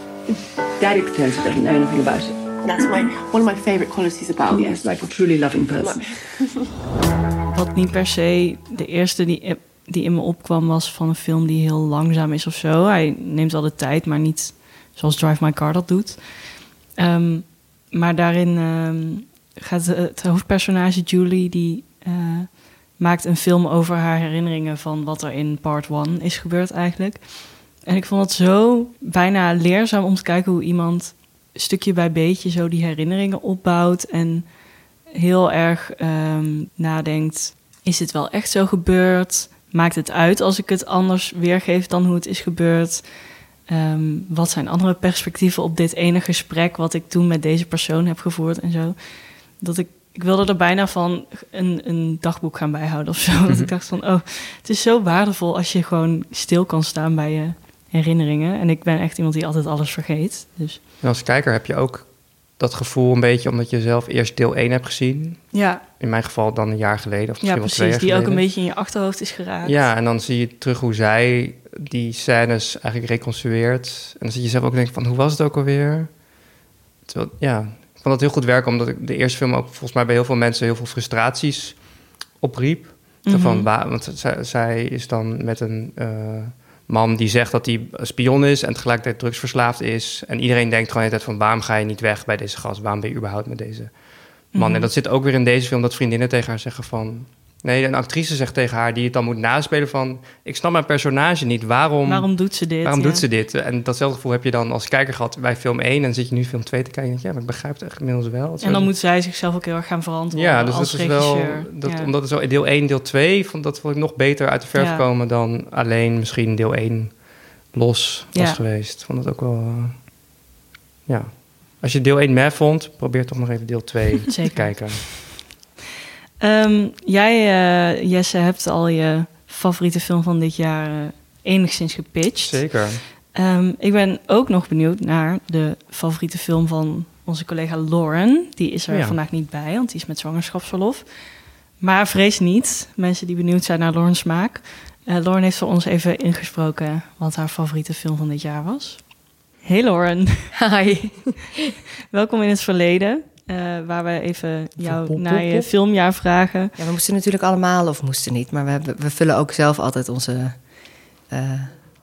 Daddy pretends he doesn't know anything about it. That's my one of my favorite qualities about Yes, like a truly loving person. Wat niet per se de eerste die, die in me opkwam was van een film die heel langzaam is of zo. Hij neemt wel de tijd, maar niet zoals Drive My Car dat doet. Ehm, maar daarin ehm, gaat het hoofdpersonage Julie, die eh, maakt een film over haar herinneringen van wat er in part 1 is gebeurd eigenlijk. En ik vond het zo bijna leerzaam om te kijken hoe iemand stukje bij beetje zo die herinneringen opbouwt en heel erg ehm, nadenkt: is dit wel echt zo gebeurd? Maakt het uit als ik het anders weergeef dan hoe het is gebeurd? Ehm, wat zijn andere perspectieven op dit ene gesprek wat ik toen met deze persoon heb gevoerd en zo? Dat ik, ik wilde er bijna van een, een dagboek gaan bijhouden of zo. Dat ik dacht van, oh, het is zo waardevol als je gewoon stil kan staan bij je herinneringen. En ik ben echt iemand die altijd alles vergeet. Dus En als kijker heb je ook dat gevoel een beetje omdat je zelf eerst deel 1 hebt gezien. ja, In mijn geval dan een jaar geleden of misschien ja wel twee precies. jaar Die ook geleden. een beetje in je achterhoofd is geraakt. Ja, en dan zie je terug hoe zij die scènes eigenlijk reconstrueert. En dan zit je zelf ook en denkt van, hoe was het ook alweer? Terwijl, ja, ik vond dat heel goed werken, omdat ik de eerste film ook volgens mij bij heel veel mensen heel veel frustraties opriep. Zo Mhm. van, wa- want zij, zij is dan met een eh, man die zegt dat hij spion is en tegelijkertijd drugsverslaafd is. En iedereen denkt gewoon de hele tijd van, waarom ga je niet weg bij deze gast? Waarom ben je überhaupt met deze man? Mhm. En dat zit ook weer in deze film, dat vriendinnen tegen haar zeggen van... Nee, een actrice zegt tegen haar, die het dan moet naspelen van... Ik snap mijn personage niet, waarom, Waarom doet ze dit? waarom Ja. doet ze dit? En datzelfde gevoel heb je dan als kijker gehad bij film 1... en dan zit je nu film 2 te kijken en denk je, ja, maar ik begrijp het echt inmiddels wel. En dan moet zij zichzelf ook heel erg gaan verantwoorden Ja, dus als dat is wel... Dat, ja. Omdat het zo deel 1, deel 2, vond, dat vond ik nog beter uit de verf Ja. komen... dan alleen misschien deel 1 los was geweest. Ik vond het ook wel... eh, ja. Als je deel 1 meh vond, probeer toch nog even deel 2 te Zeker. kijken. Ehm, jij, eh, Jesse, hebt al je favoriete film van dit jaar eh, enigszins gepitcht. Zeker. Ehm, ik ben ook nog benieuwd naar de favoriete film van onze collega Lauren. Die is er Ja. vandaag niet bij, want die is met zwangerschapsverlof. Maar vrees niet, mensen die benieuwd zijn naar Lauren's smaak. Eh, Lauren heeft voor ons even ingesproken wat haar favoriete film van dit jaar was. Hey Lauren, Hi. welkom in het verleden. Eh, waar we even jou pop, naar pop, je pop. filmjaar vragen. Ja, we moesten natuurlijk allemaal, of moesten niet, maar we, hebben- we vullen ook zelf altijd onze eh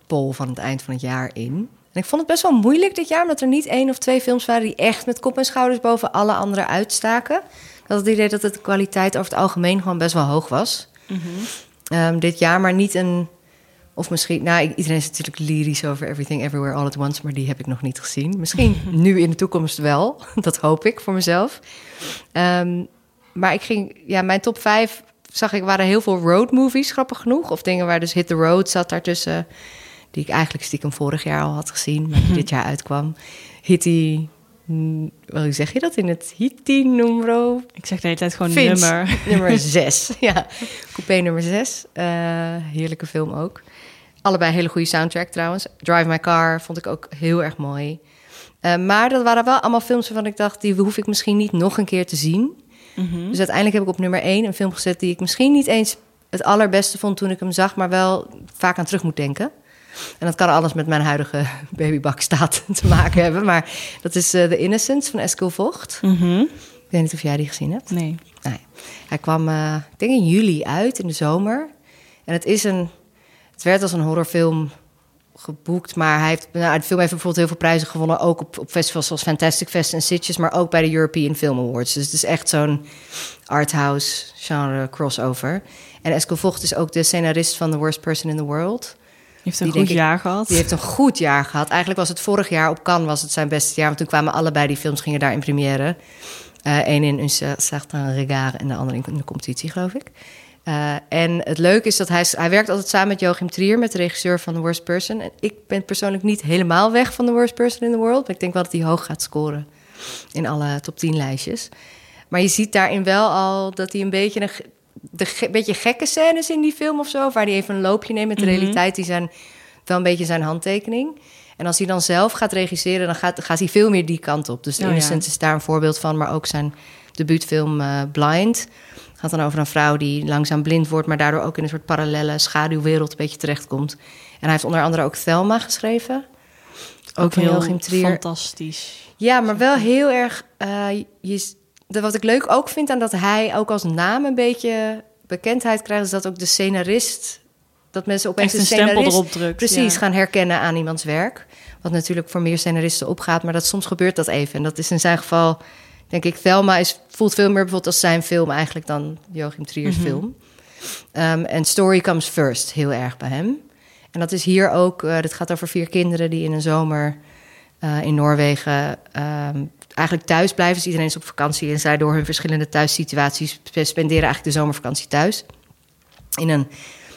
poll van het eind van het jaar in. En ik vond het best wel moeilijk dit jaar, omdat er niet één of twee films waren die echt met kop en schouders boven alle andere uitstaken. Ik had het idee dat het de kwaliteit over het algemeen gewoon best wel hoog was. Ehm, dit jaar, maar niet een. Of misschien, nou, iedereen is natuurlijk lyrisch over Everything Everywhere All at Once, maar die heb ik nog niet gezien. Misschien nu in de toekomst wel, dat hoop ik voor mezelf. Ehm, maar ik ging, ja, mijn top 5 zag ik waren heel veel road movies, grappig genoeg. Of dingen waar dus Hit the Road zat daartussen, die ik eigenlijk stiekem vorig jaar al had gezien, maar die dit jaar uitkwam. Hitty, mm, hoe zeg je dat in het Hitty numero Ik zeg de hele tijd gewoon nummer. nummer 6. ja, coupé nummer 6. heerlijke film ook. Allebei hele goede soundtrack trouwens. Drive My Car vond ik ook heel erg mooi. Eh, maar dat waren wel allemaal films waarvan ik dacht, die hoef ik misschien niet nog een keer te zien. Mhm. Dus uiteindelijk heb ik op nummer 1 een film gezet die ik misschien niet eens het allerbeste vond toen ik hem zag, maar wel vaak aan terug moet denken. En dat kan alles met mijn huidige babybakstaat te maken hebben. Maar dat is eh, The Innocents van Eskil Vocht. Mhm. Ik weet niet of jij die gezien hebt. Nee. Nee. Hij kwam, eh, ik denk in juli uit, in de zomer. En het is een... Het werd als een horrorfilm geboekt, maar hij heeft... Nou, de film heeft bijvoorbeeld heel veel prijzen gewonnen. Ook op, op festivals zoals Fantastic Fest en Sitges, maar ook bij de European Film Awards. Dus het is echt zo'n arthouse genre crossover. En Eskil Vogt is ook de scenarist van The Worst Person in the World. Heeft een Die goed ik- jaar gehad. Die heeft een goed jaar gehad. Eigenlijk was het vorig jaar op Cannes was het zijn beste jaar. Want toen kwamen allebei die films gingen daar in première. Eén in Un certain regard en de andere in de competitie, geloof ik. Eh, en het leuke is dat hij, hij werkt altijd samen met Joachim Trier, met de regisseur van The Worst Person. En ik ben persoonlijk niet helemaal weg van The Worst Person in the World. Maar ik denk wel dat hij hoog gaat scoren in alle top 10 lijstjes. Maar je ziet daarin wel al dat hij een beetje een de ge- beetje gekke scènes in die film of zo, waar hij even een loopje neemt met de Mhm. realiteit, die zijn wel een beetje zijn handtekening. En als hij dan zelf gaat regisseren, dan gaat, gaat hij veel meer die kant op. Dus The Oh, ja. Is daar een voorbeeld van, maar ook zijn debuutfilm eh, Blind. Gaat dan over een vrouw die langzaam blind wordt, maar daardoor ook in een soort parallele schaduwwereld een beetje terechtkomt. En hij heeft onder andere ook Thelma geschreven. Ook van heel fantastisch. Ja, maar wel heel erg. eh, je, de, wat ik leuk ook vind aan dat hij ook als naam een beetje bekendheid krijgt, is dat ook de scenarist. Dat mensen opeens een de stempel erop drukt, Precies, ja. gaan herkennen aan iemands werk. Wat natuurlijk voor meer scenaristen opgaat, maar dat soms gebeurt dat even. En dat is in zijn geval, denk ik, Thelma is, voelt veel meer bijvoorbeeld als zijn film eigenlijk dan Joachim Trier's Mhm. film. Ehm, En Story Comes First, heel erg bij hem. En dat is hier ook, dit gaat over vier kinderen die in een zomer eh, in Noorwegen ehm, eigenlijk thuis blijven. Dus iedereen is op vakantie en zij door hun verschillende thuissituaties spe- spenderen eigenlijk de zomervakantie thuis. In een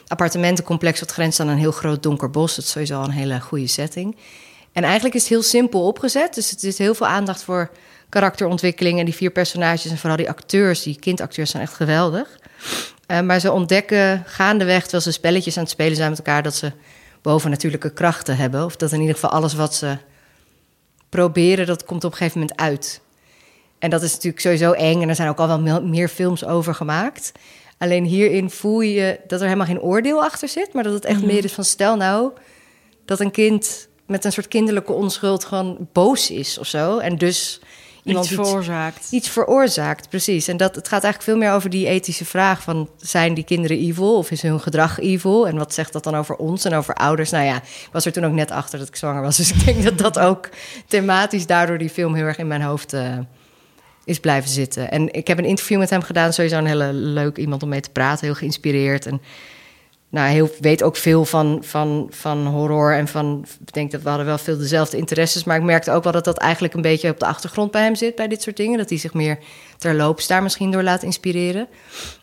appartementencomplex wat grenst aan een heel groot donker bos. Dat is sowieso al een hele goede setting. En eigenlijk is het heel simpel opgezet. Dus het is heel veel aandacht voor karakterontwikkeling en die vier personages en vooral die acteurs, die kindacteurs zijn echt geweldig. Eh, maar ze ontdekken gaandeweg, terwijl ze spelletjes aan het spelen zijn met elkaar, dat ze bovennatuurlijke krachten hebben. Of dat in ieder geval alles wat ze proberen, dat komt op een gegeven moment uit. En dat is natuurlijk sowieso eng en er zijn ook al wel me- meer films over gemaakt. Alleen hierin voel je dat er helemaal geen oordeel achter zit, maar dat het echt Mhm. meer is van stel nou dat een kind met een soort kinderlijke onschuld gewoon boos is of zo. En dus iemand Iets veroorzaakt. Iets veroorzaakt, precies. En dat, het gaat eigenlijk veel meer over die ethische vraag van... zijn die kinderen evil of is hun gedrag evil? En wat zegt dat dan over ons en over ouders? Nou ja, ik was er toen ook net achter dat ik zwanger was. Dus ik denk dat dat ook thematisch daardoor die film heel erg in mijn hoofd eh, is blijven zitten. En ik heb een interview met hem gedaan. Sowieso een hele leuk iemand om mee te praten. Heel geïnspireerd en nou, weet ook veel van, van, van horror en van. Ik denk dat we hadden wel veel dezelfde interesses. Maar ik merkte ook wel dat dat eigenlijk een beetje op de achtergrond bij hem zit bij dit soort dingen. Dat hij zich meer terloops daar misschien door laat inspireren.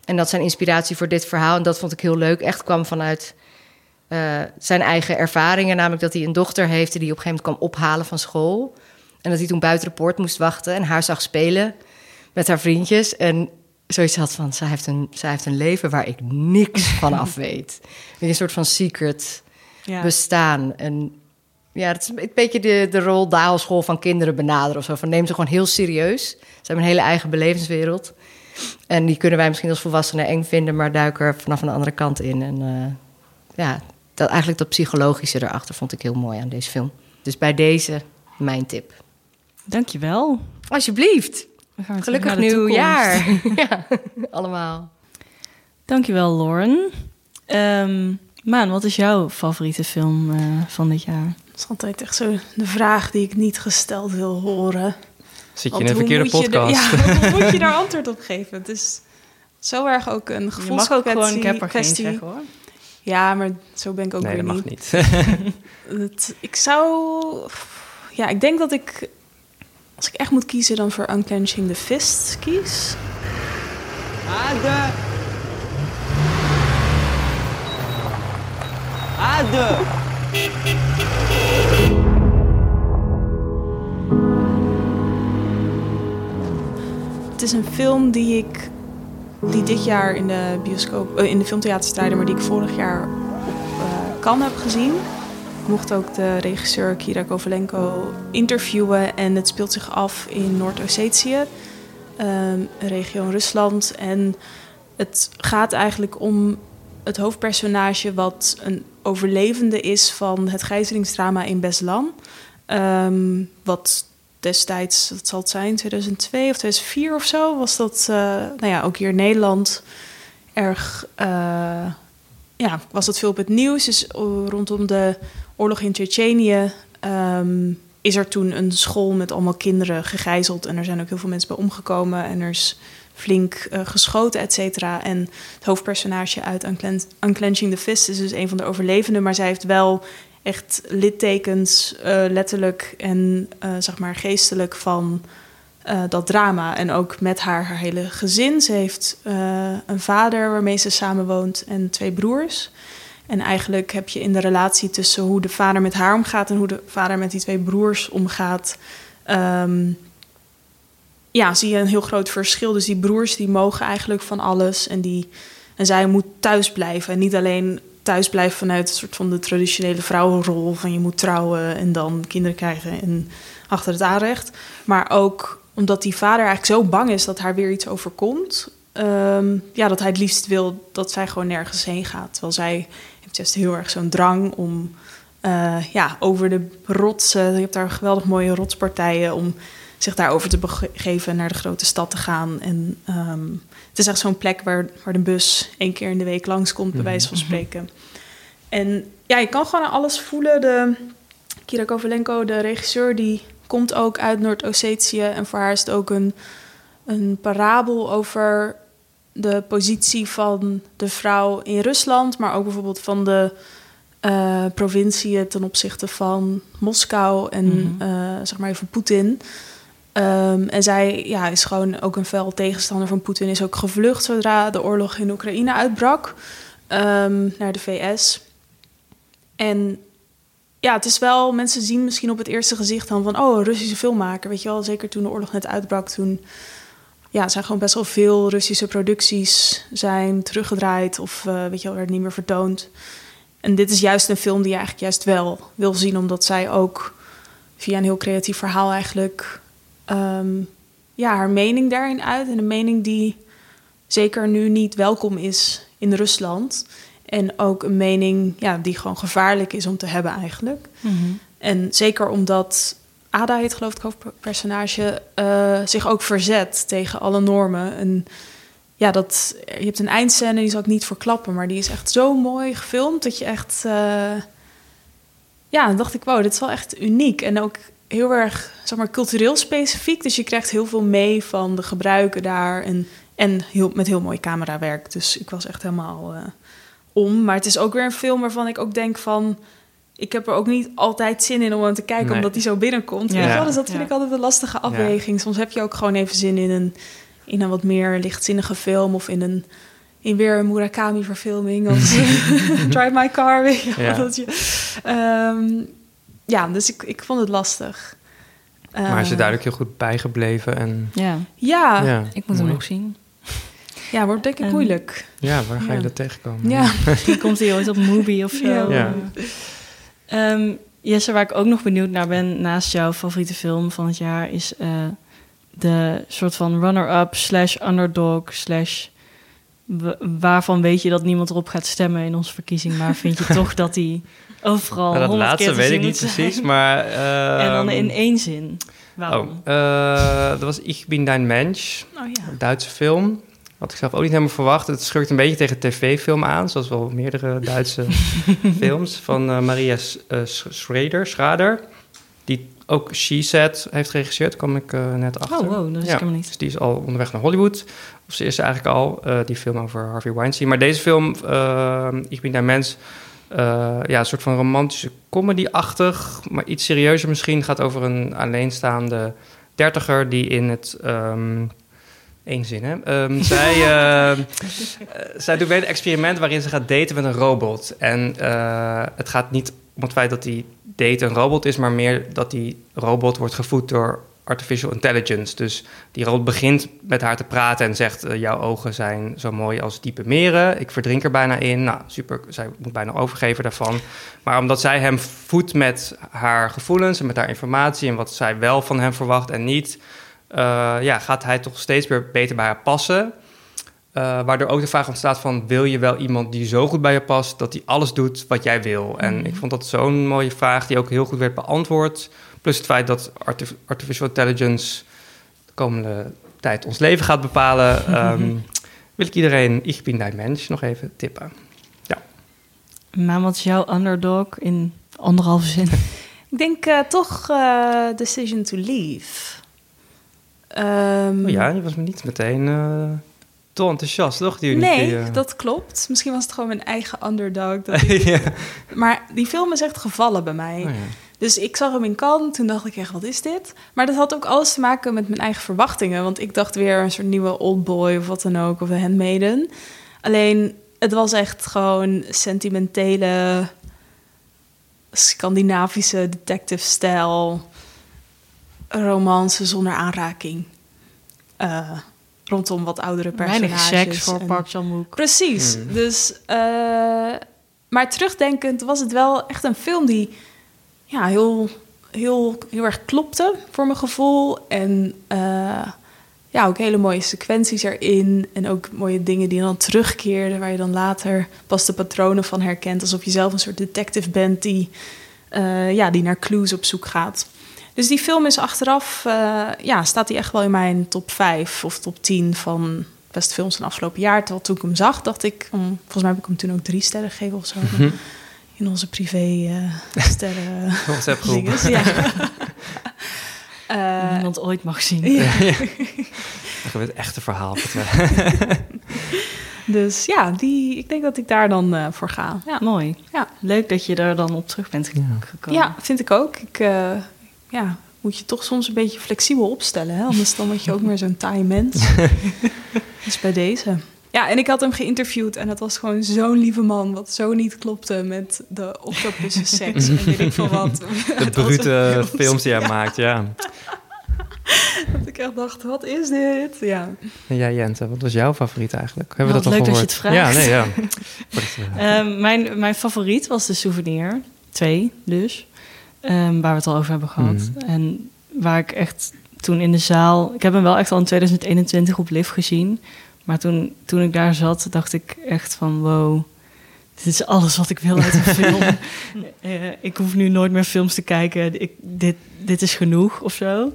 En dat zijn inspiratie voor dit verhaal, en dat vond ik heel leuk, echt kwam vanuit eh, zijn eigen ervaringen. Namelijk dat hij een dochter heeft die op een gegeven moment kwam ophalen van school. En dat hij toen buiten de poort moest wachten en haar zag spelen met haar vriendjes. En zoiets had van, zij heeft een, zij heeft een leven waar ik niks van af weet. Een soort van secret Ja. bestaan. En ja, het is een beetje de, de rol daalschool van kinderen benaderen of zo. Van neem ze gewoon heel serieus. Ze hebben een hele eigen belevenswereld. En die kunnen wij misschien als volwassenen eng vinden, maar duiken er vanaf een andere kant in. En eh, ja, dat, eigenlijk dat psychologische erachter vond ik heel mooi aan deze film. Dus bij deze mijn tip. Dankjewel. Alsjeblieft. We gaan Gelukkig nieuwjaar. ja, allemaal. Dankjewel, Lauren. Ehm Maan, wat is jouw favoriete film eh, van dit jaar? Dat is altijd echt zo de vraag die ik niet gesteld wil horen. Zit je Want in een verkeerde moet je er- podcast? ja, hoe moet je daar antwoord op geven? Het is zo erg ook een Je mag ook gevoelskwestie. gewoon, ik heb er geen zeggen hoor. Ja, maar zo ben ik ook nee, weer dat mag niet. niet. Het, ik zou... Ja, ik denk dat ik... Als ik echt moet kiezen, dan voor Unclenching the Fist kies. Ade! Ade! Het is een film die ik... Die dit jaar in de bioscoop... eh, in de filmtheaters draaide, maar die ik vorig jaar op eh Cannes heb gezien. Mocht ook de regisseur Kira Kovalenko interviewen. En het speelt zich af in Noord-Ossetië, um, een regio in Rusland. En het gaat eigenlijk om het hoofdpersonage wat een overlevende is van het gijzelingsdrama in Beslan. Um, wat destijds, dat zal het zijn, 2002 of 2004 of zo, was dat, uh, nou ja, ook hier in Nederland erg, uh, ja, was dat veel op het nieuws. Dus rondom de oorlog in Tsjetsjenië um, is er toen een school met allemaal kinderen gegijzeld. En er zijn ook heel veel mensen bij omgekomen. En er is flink uh, geschoten, et cetera. En het hoofdpersonage uit Unclenching the Fist is dus een van de overlevenden. Maar zij heeft wel echt littekens, uh, letterlijk en zeg maar geestelijk, van dat drama. En ook met haar, haar hele gezin. Ze heeft een vader waarmee ze samenwoont en twee broers. En eigenlijk heb je in de relatie tussen hoe de vader met haar omgaat en hoe de vader met die twee broers omgaat. Um, ja, zie je een heel groot verschil. Dus die broers die mogen eigenlijk van alles. En, die, en zij moet thuis blijven. En niet alleen thuis blijven vanuit een soort van de traditionele vrouwenrol. Van je moet trouwen en dan kinderen krijgen en achter het aanrecht. Maar ook omdat die vader eigenlijk zo bang is dat haar weer iets overkomt. Um, ja, dat hij het liefst wil dat zij gewoon nergens heen gaat. Terwijl zij heeft juist heel erg zo'n drang om uh, ja, over de rotsen. Je hebt daar geweldig mooie rotspartijen om zich daarover te begeven naar de grote stad te gaan. En um, het is echt zo'n plek waar, waar de bus één keer in de week langskomt, bij wijze van spreken. En ja, je kan gewoon alles voelen. De Kira Kovalenko, de regisseur, die komt ook uit Noord-Ossetië. En voor haar is het ook een, een parabel over de positie van de vrouw in Rusland, maar ook bijvoorbeeld van de uh, provinciën ten opzichte van Moskou en mm -hmm. uh, zeg maar even Poetin. Um, en zij ja, is gewoon ook een fel tegenstander van Poetin. Is ook gevlucht zodra de oorlog in Oekraïne uitbrak um, naar de VS. En ja, het is wel, mensen zien misschien op het eerste gezicht dan van, oh, een Russische filmmaker. Weet je wel, zeker toen de oorlog net uitbrak, toen ja, zijn gewoon best wel veel Russische producties zijn teruggedraaid of uh, weet je wel, werd niet meer vertoond. En dit is juist een film die je eigenlijk juist wel wil zien, omdat zij ook via een heel creatief verhaal eigenlijk um, ja, haar mening daarin uit. En een mening die zeker nu niet welkom is in Rusland. En ook een mening ja, die gewoon gevaarlijk is om te hebben eigenlijk. Mm -hmm. En zeker omdat Ada heet geloof ik hoofdpersonage... Uh, zich ook verzet tegen alle normen. En ja, dat, je hebt een eindscène, die zal ik niet verklappen... maar die is echt zo mooi gefilmd dat je echt... Uh, ja, dan dacht ik, wow, dit is wel echt uniek. En ook heel erg zeg maar, cultureel specifiek. Dus je krijgt heel veel mee van de gebruiken daar. En, en heel, met heel mooi camerawerk. Dus ik was echt helemaal uh, om. Maar het is ook weer een film waarvan ik ook denk van... Ik heb er ook niet altijd zin in om aan te kijken, nee. omdat die zo binnenkomt. Ja. Wel, dus dat vind ja. ik altijd een lastige afweging. Soms heb je ook gewoon even zin in een, in een wat meer lichtzinnige film... of in een in weer een Murakami-verfilming. Of Drive My Car, weet je ja. dat je... Um, ja, dus ik, ik vond het lastig. Maar is er duidelijk heel goed bijgebleven. En... Ja. Ja. ja, ik moet hem nog zien. Ja, wordt denk ik um, moeilijk. Ja, waar ga ja. je dat tegenkomen? Ja, die komt hij ooit op Movie of zo. Ja. Um, Jesse, waar ik ook nog benieuwd naar ben, naast jouw favoriete film van het jaar, is uh, de soort van runner-up slash underdog slash waarvan weet je dat niemand erop gaat stemmen in onze verkiezing, maar vind je toch dat die overal. Nou, dat laatste weet ik niet precies, maar. Uh, en dan in één zin. Waarom? Oh, uh, dat was Ich bin dein Mensch, oh, ja. een Duitse film. Had ik zelf ook niet helemaal verwacht. Het schurkt een beetje tegen tv-film aan, zoals wel meerdere Duitse films. Van uh, Maria uh, Schrader, Schrader, die ook She Said heeft geregisseerd, kwam ik uh, net achter. Oh, wow, dat is ja, helemaal niet. Dus die is al onderweg naar Hollywood. Of ze is eigenlijk al, die film over Harvey Weinstein. Maar deze film, Ik ben daar mens, ja, een soort van romantische comedy-achtig, maar iets serieuzer misschien, gaat over een alleenstaande dertiger die in het... Um, Eén zin, hè? Um, zij, uh, zij doet weer een experiment waarin ze gaat daten met een robot. En uh, het gaat niet om het feit dat die date een robot is, maar meer dat die robot wordt gevoed door artificial intelligence. Dus die robot begint met haar te praten en zegt: eh, Jouw ogen zijn zo mooi als diepe meren. Ik verdrink er bijna in. Nou, super. Zij moet bijna overgeven daarvan. Maar omdat zij hem voedt met haar gevoelens en met haar informatie en wat zij wel van hem verwacht en niet, eh, ja, gaat hij toch steeds weer beter bij haar passen. Uh, waardoor ook de vraag ontstaat van... wil je wel iemand die zo goed bij je past... dat hij alles doet wat jij wil? En Mhm. ik vond dat zo'n mooie vraag... die ook heel goed werd beantwoord. Plus het feit dat artif- artificial intelligence... de komende tijd ons leven gaat bepalen... ehm, wil ik iedereen Ich bin dein Mensch nog even tippen. Ja. Maar wat is jouw underdog in anderhalve zin? Ik denk eh, toch eh, Decision to Leave. Ehm, Oh ja, die was me niet meteen uh, te enthousiast, toch? Die, nee, die, uh... dat klopt. Misschien was het gewoon mijn eigen underdog. Dat ik... ja. Maar die film is echt gevallen bij mij. Oh, ja. Dus ik zag hem in Cannes, toen dacht ik echt, wat is dit? Maar dat had ook alles te maken met mijn eigen verwachtingen. Want ik dacht weer een soort nieuwe Oldboy of wat dan ook, of een Handmaiden. Alleen, het was echt gewoon sentimentele... Scandinavische detective-stijl... romance zonder aanraking. Uh, rondom wat oudere personages. Weinig seks voor en... Park Chan-wook. Precies. Mm. Dus, uh, maar terugdenkend was het wel echt een film die ja, heel, heel, heel erg klopte voor mijn gevoel. En uh, ja, ook hele mooie sequenties erin. En ook mooie dingen die dan terugkeerden, waar je dan later pas de patronen van herkent. Alsof je zelf een soort detective bent die, uh, ja, die naar clues op zoek gaat. Dus die film is achteraf, uh, ja, staat die echt wel in mijn top 5 of top 10 van beste films van afgelopen jaar. Terwijl toen ik hem zag, dacht ik, um, volgens mij heb ik hem toen ook drie sterren gegeven of zo. Mm -hmm. In onze privé uh, sterren dinges. Ja. uh, Niemand ooit mag zien. Ja. ja. Dan het echte verhaal. dus ja, die, ik denk dat ik daar dan uh, voor ga. Ja. Mooi. Ja. Leuk dat je daar dan op terug bent gekomen. Ja, vind ik ook. Ik, ja, moet je toch soms een beetje flexibel opstellen. Hè? Anders dan word je ook meer zo'n taai mens. dus bij deze. Ja, en ik had hem geïnterviewd en het was gewoon zo'n lieve man... wat zo niet klopte met de octopussen seks en weet ik veel wat. De brute films die hij ja. maakt, ja. Dat ik echt dacht, wat is dit? Ja. En jij Jente, wat was jouw favoriet eigenlijk? Hebben we dat leuk al dat je het vraagt. Ja, nee, ja. uh, mijn, mijn favoriet was de souvenir. Twee dus. Um, waar we het al over hebben gehad. Mm. En waar ik echt toen in de zaal... Ik heb hem wel echt al in 2021 op LIV gezien... Maar toen, toen ik daar zat, dacht ik echt van wow, dit is alles wat ik wil uit een film. uh, ik hoef nu nooit meer films te kijken. Ik, dit, dit is genoeg of zo.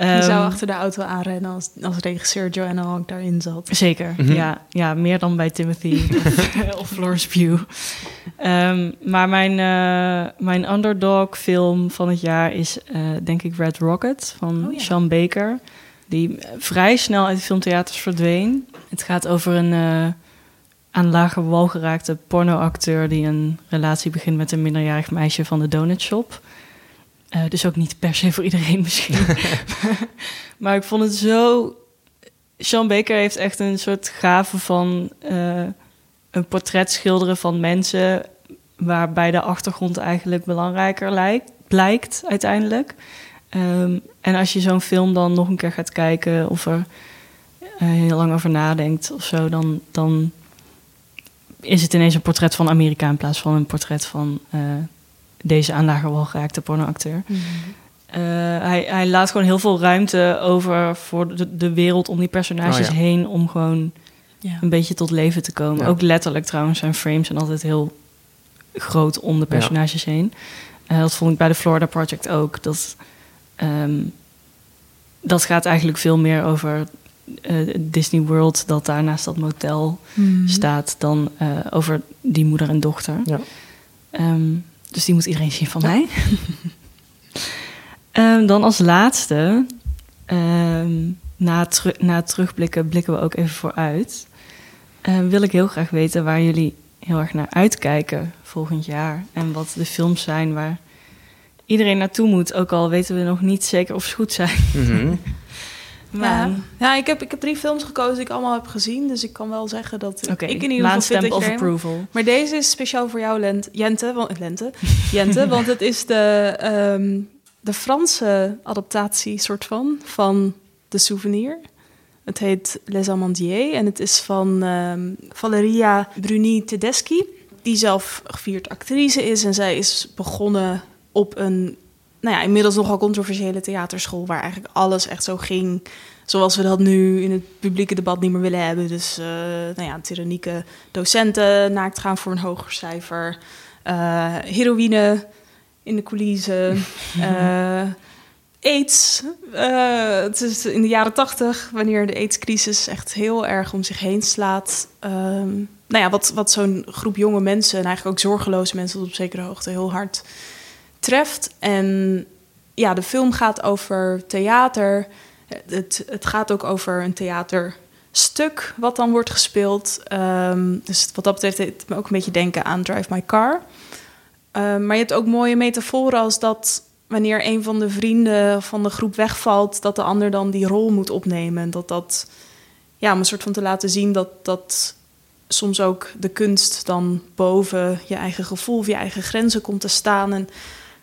Um, Je zou achter de auto aanrennen als, als regisseur Joanna Hawk daarin zat. Zeker, mm -hmm. ja, ja. Meer dan bij Timothy of, of, Florence Pugh. Um, maar mijn, uh, mijn underdog film van het jaar is uh, denk ik Red Rocket van oh, ja. Sean Baker die vrij snel uit de filmtheaters verdween. Het gaat over een uh, aan lager wal geraakte pornoacteur... die een relatie begint met een minderjarig meisje van de donutshop. Uh, dus ook niet per se voor iedereen misschien. maar ik vond het zo... Sean Baker heeft echt een soort gave van... Uh, een portret schilderen van mensen... waarbij de achtergrond eigenlijk belangrijker lijkt, blijkt uiteindelijk... Um, en als je zo'n film dan nog een keer gaat kijken of er uh, heel lang over nadenkt of zo, dan, dan is het ineens een portret van Amerika in plaats van een portret van deze aan lager wal geraakte pornoacteur. Mm -hmm. uh, hij, hij laat gewoon heel veel ruimte over voor de, de wereld om die personages oh, ja. heen om gewoon ja. een beetje tot leven te komen. Ja. Ook letterlijk trouwens, zijn frames zijn altijd heel groot om de personages heen. Uh, dat vond ik bij de Florida Project ook. Dat, um, dat gaat eigenlijk veel meer over uh, Disney World, dat daar naast dat motel mm. staat, dan uh, over die moeder en dochter. Ja. Um, dus die moet iedereen zien van mij. um, dan als laatste, na, teru na het terugblikken, blikken we ook even vooruit. wil ik heel graag weten waar jullie heel erg naar uitkijken volgend jaar. En wat de films zijn waar iedereen naartoe moet. Ook al weten we nog niet zeker of ze goed zijn. Mm -hmm. ja, ja ik, heb, ik heb drie films gekozen die ik allemaal heb gezien. Dus ik kan wel zeggen dat okay. ik in ieder geval vind dat of je approval. Maar deze is speciaal voor jou, Lent, Jente. Want, Lente, Jente, want het is de... Um, de Franse adaptatie, soort van, van De Souvenir. Het heet Les Amandiers en het is van ehm, Valeria Bruni Tedeschi, die zelf gevierd actrice is. En zij is begonnen op een, nou ja, inmiddels nogal controversiële theaterschool, waar eigenlijk alles echt zo ging zoals we dat nu in het publieke debat niet meer willen hebben. Dus uh, nou ja, tyrannieke docenten naakt gaan voor een hoger cijfer. Uh, heroïne in de coulissen. Uh, AIDS. het is in de jaren tachtig, wanneer de AIDS-crisis echt heel erg om zich heen slaat. Um, nou ja, wat, wat zo'n groep jonge mensen, en eigenlijk ook zorgeloze mensen tot op zekere hoogte, heel hard treft. En ja, de film gaat over theater het, het gaat ook over een theaterstuk wat dan wordt gespeeld. Um, dus wat dat betreft deed het me ook een beetje denken aan Drive My Car. Um, maar je hebt ook mooie metaforen als dat wanneer een van de vrienden van de groep wegvalt, dat de ander dan die rol moet opnemen. Dat dat, ja, een soort van te laten zien dat, dat soms ook de kunst dan boven je eigen gevoel of je eigen grenzen komt te staan. En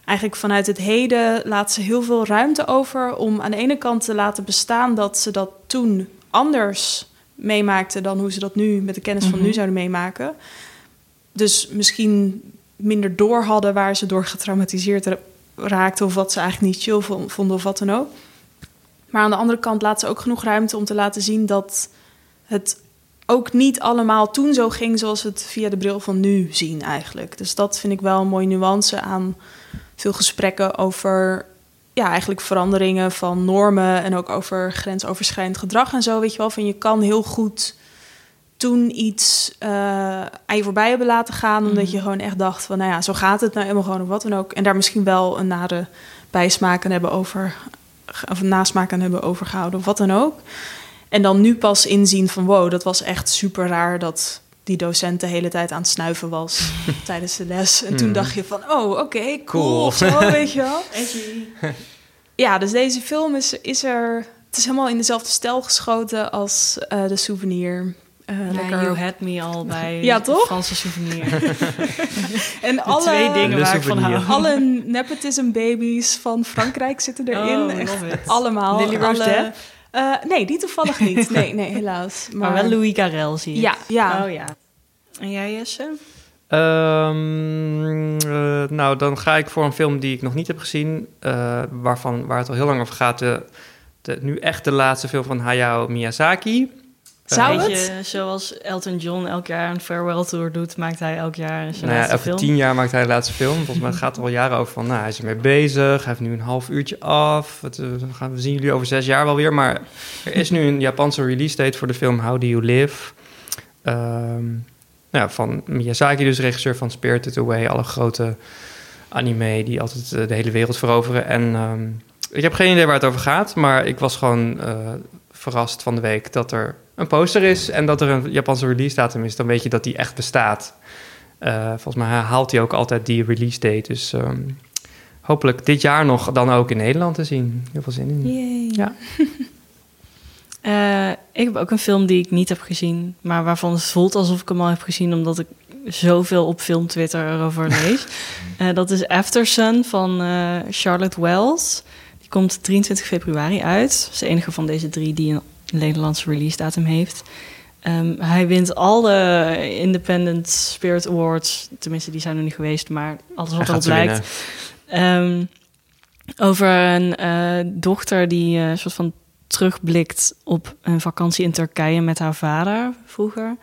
eigenlijk vanuit het heden laat ze heel veel ruimte over om aan de ene kant te laten bestaan dat ze dat toen anders meemaakten dan hoe ze dat nu met de kennis van nu Mhm. zouden meemaken. Dus misschien minder door hadden waar ze door getraumatiseerd ra- raakten of wat ze eigenlijk niet chill vo- vonden of wat dan ook. Maar aan de andere kant laat ze ook genoeg ruimte om te laten zien dat het ook niet allemaal toen zo ging zoals we het via de bril van nu zien eigenlijk. Dus dat vind ik wel een mooie nuance aan veel gesprekken over ja, eigenlijk veranderingen van normen en ook over grensoverschrijdend gedrag en zo. Weet je wel, van je kan heel goed toen iets eh, aan je voorbij hebben laten gaan, omdat je gewoon echt dacht van, nou ja, zo gaat het nou helemaal gewoon of wat dan ook. En daar misschien wel een nare bijsmaak aan hebben over, of een nasmaak aan hebben overgehouden of wat dan ook. En dan nu pas inzien van, wow, dat was echt super raar dat die docent de hele tijd aan het snuiven was tijdens de les. En toen Hmm. dacht je van, oh, oké, cool, Cool. of zo, weet je wel. Ja, dus deze film is, is er... Het is helemaal in dezelfde stijl geschoten als eh, De Souvenir. Eh, Ja, lekker- you had me al bij Ja, toch? Franse souvenir. En alle, twee dingen waar ik van hou. alle nepotism babies van Frankrijk zitten erin. Oh, Echt love it. allemaal. Lily Rose alle, Eh, nee, die toevallig niet. Nee, nee, helaas. Maar wel Louis Carrel zie je. Ja, ja. Oh ja. En jij, Jesse? Ehm, eh, nou, dan ga ik voor een film die ik nog niet heb gezien, eh, waarvan, waar het al heel lang over gaat. De, de, nu echt de laatste film van Hayao Miyazaki. Zou het? je, zoals Elton John elk jaar een farewell tour doet, maakt hij elk jaar zijn Nou ja, film. tien jaar maakt hij de laatste film. Volgens mij gaat het er al jaren over van, nou, hij is ermee bezig. Hij heeft nu een half uurtje af. Het, eh, gaan we zien jullie over zes jaar wel weer. Maar er is nu een Japanse release date voor de film How Do You Live? Ehm, nou ja, van Miyazaki, dus regisseur van Spirited Away. Alle grote anime die altijd eh, de hele wereld veroveren. En ehm, ik heb geen idee waar het over gaat. Maar ik was gewoon eh, verrast van de week dat er een poster is... en dat er een Japanse release datum is. Dan weet je dat die echt bestaat. Eh, volgens mij haalt hij ook altijd die release date. Dus ehm, hopelijk dit jaar nog dan ook in Nederland te zien. Heel veel zin in. Yay. Ja. Eh, ik heb ook een film die ik niet heb gezien, maar waarvan het voelt alsof ik hem al heb gezien, omdat ik zoveel op film Twitter erover lees. Eh, dat is After Sun van Charlotte Wells. Die komt 23 februari uit. Dat is de enige van deze drie die een Nederlandse release datum heeft. Ehm, hij wint alle Independent Spirit Awards. Tenminste, die zijn er niet geweest, maar alles wat erop lijkt. Ehm, over een eh, dochter die eh, soort van terugblikt op een vakantie in Turkije met haar vader vroeger.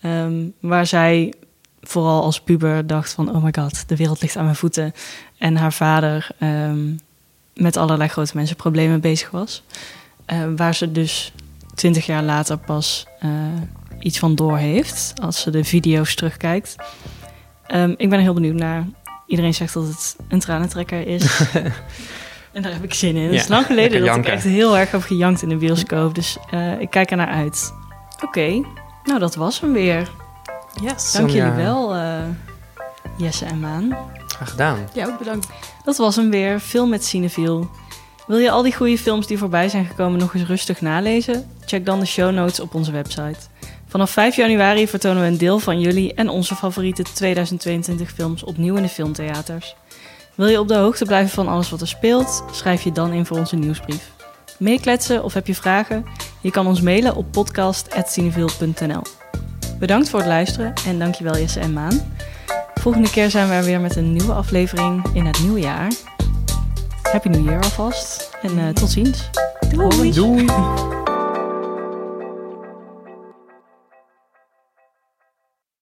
Ehm, waar zij vooral als puber dacht van... oh my god, de wereld ligt aan mijn voeten. En haar vader met allerlei grote mensenproblemen bezig was. Waar ze dus twintig jaar later pas eh, iets van door heeft... als ze de video's terugkijkt. Ehm, ik ben er heel benieuwd naar. Iedereen zegt dat het een tranentrekker is. en daar heb ik zin in. Het is lang geleden dat ik echt heel erg heb gejankt in de bioscoop. Dus eh, ik kijk er naar uit. Oké, nou dat was hem weer. Yes. Dank jullie wel, eh, Jesse en Maan. Graag gedaan. Ja, ook bedankt. Dat was hem weer, Film met Cineviel. Wil je al die goede films die voorbij zijn gekomen nog eens rustig nalezen? Check dan de show notes op onze website. Vanaf 5 januari vertonen we een deel van jullie en onze favoriete 2022 films opnieuw in de filmtheaters. Wil je op de hoogte blijven van alles wat er speelt? Schrijf je dan in voor onze nieuwsbrief. Meekletsen of heb je vragen? Je kan ons mailen op podcast.cineville.nl Bedankt voor het luisteren en dankjewel Jesse en Maan. Volgende keer zijn we er weer met een nieuwe aflevering in het nieuwe jaar. Happy New Year alvast en eh, tot ziens. Doei. Doei!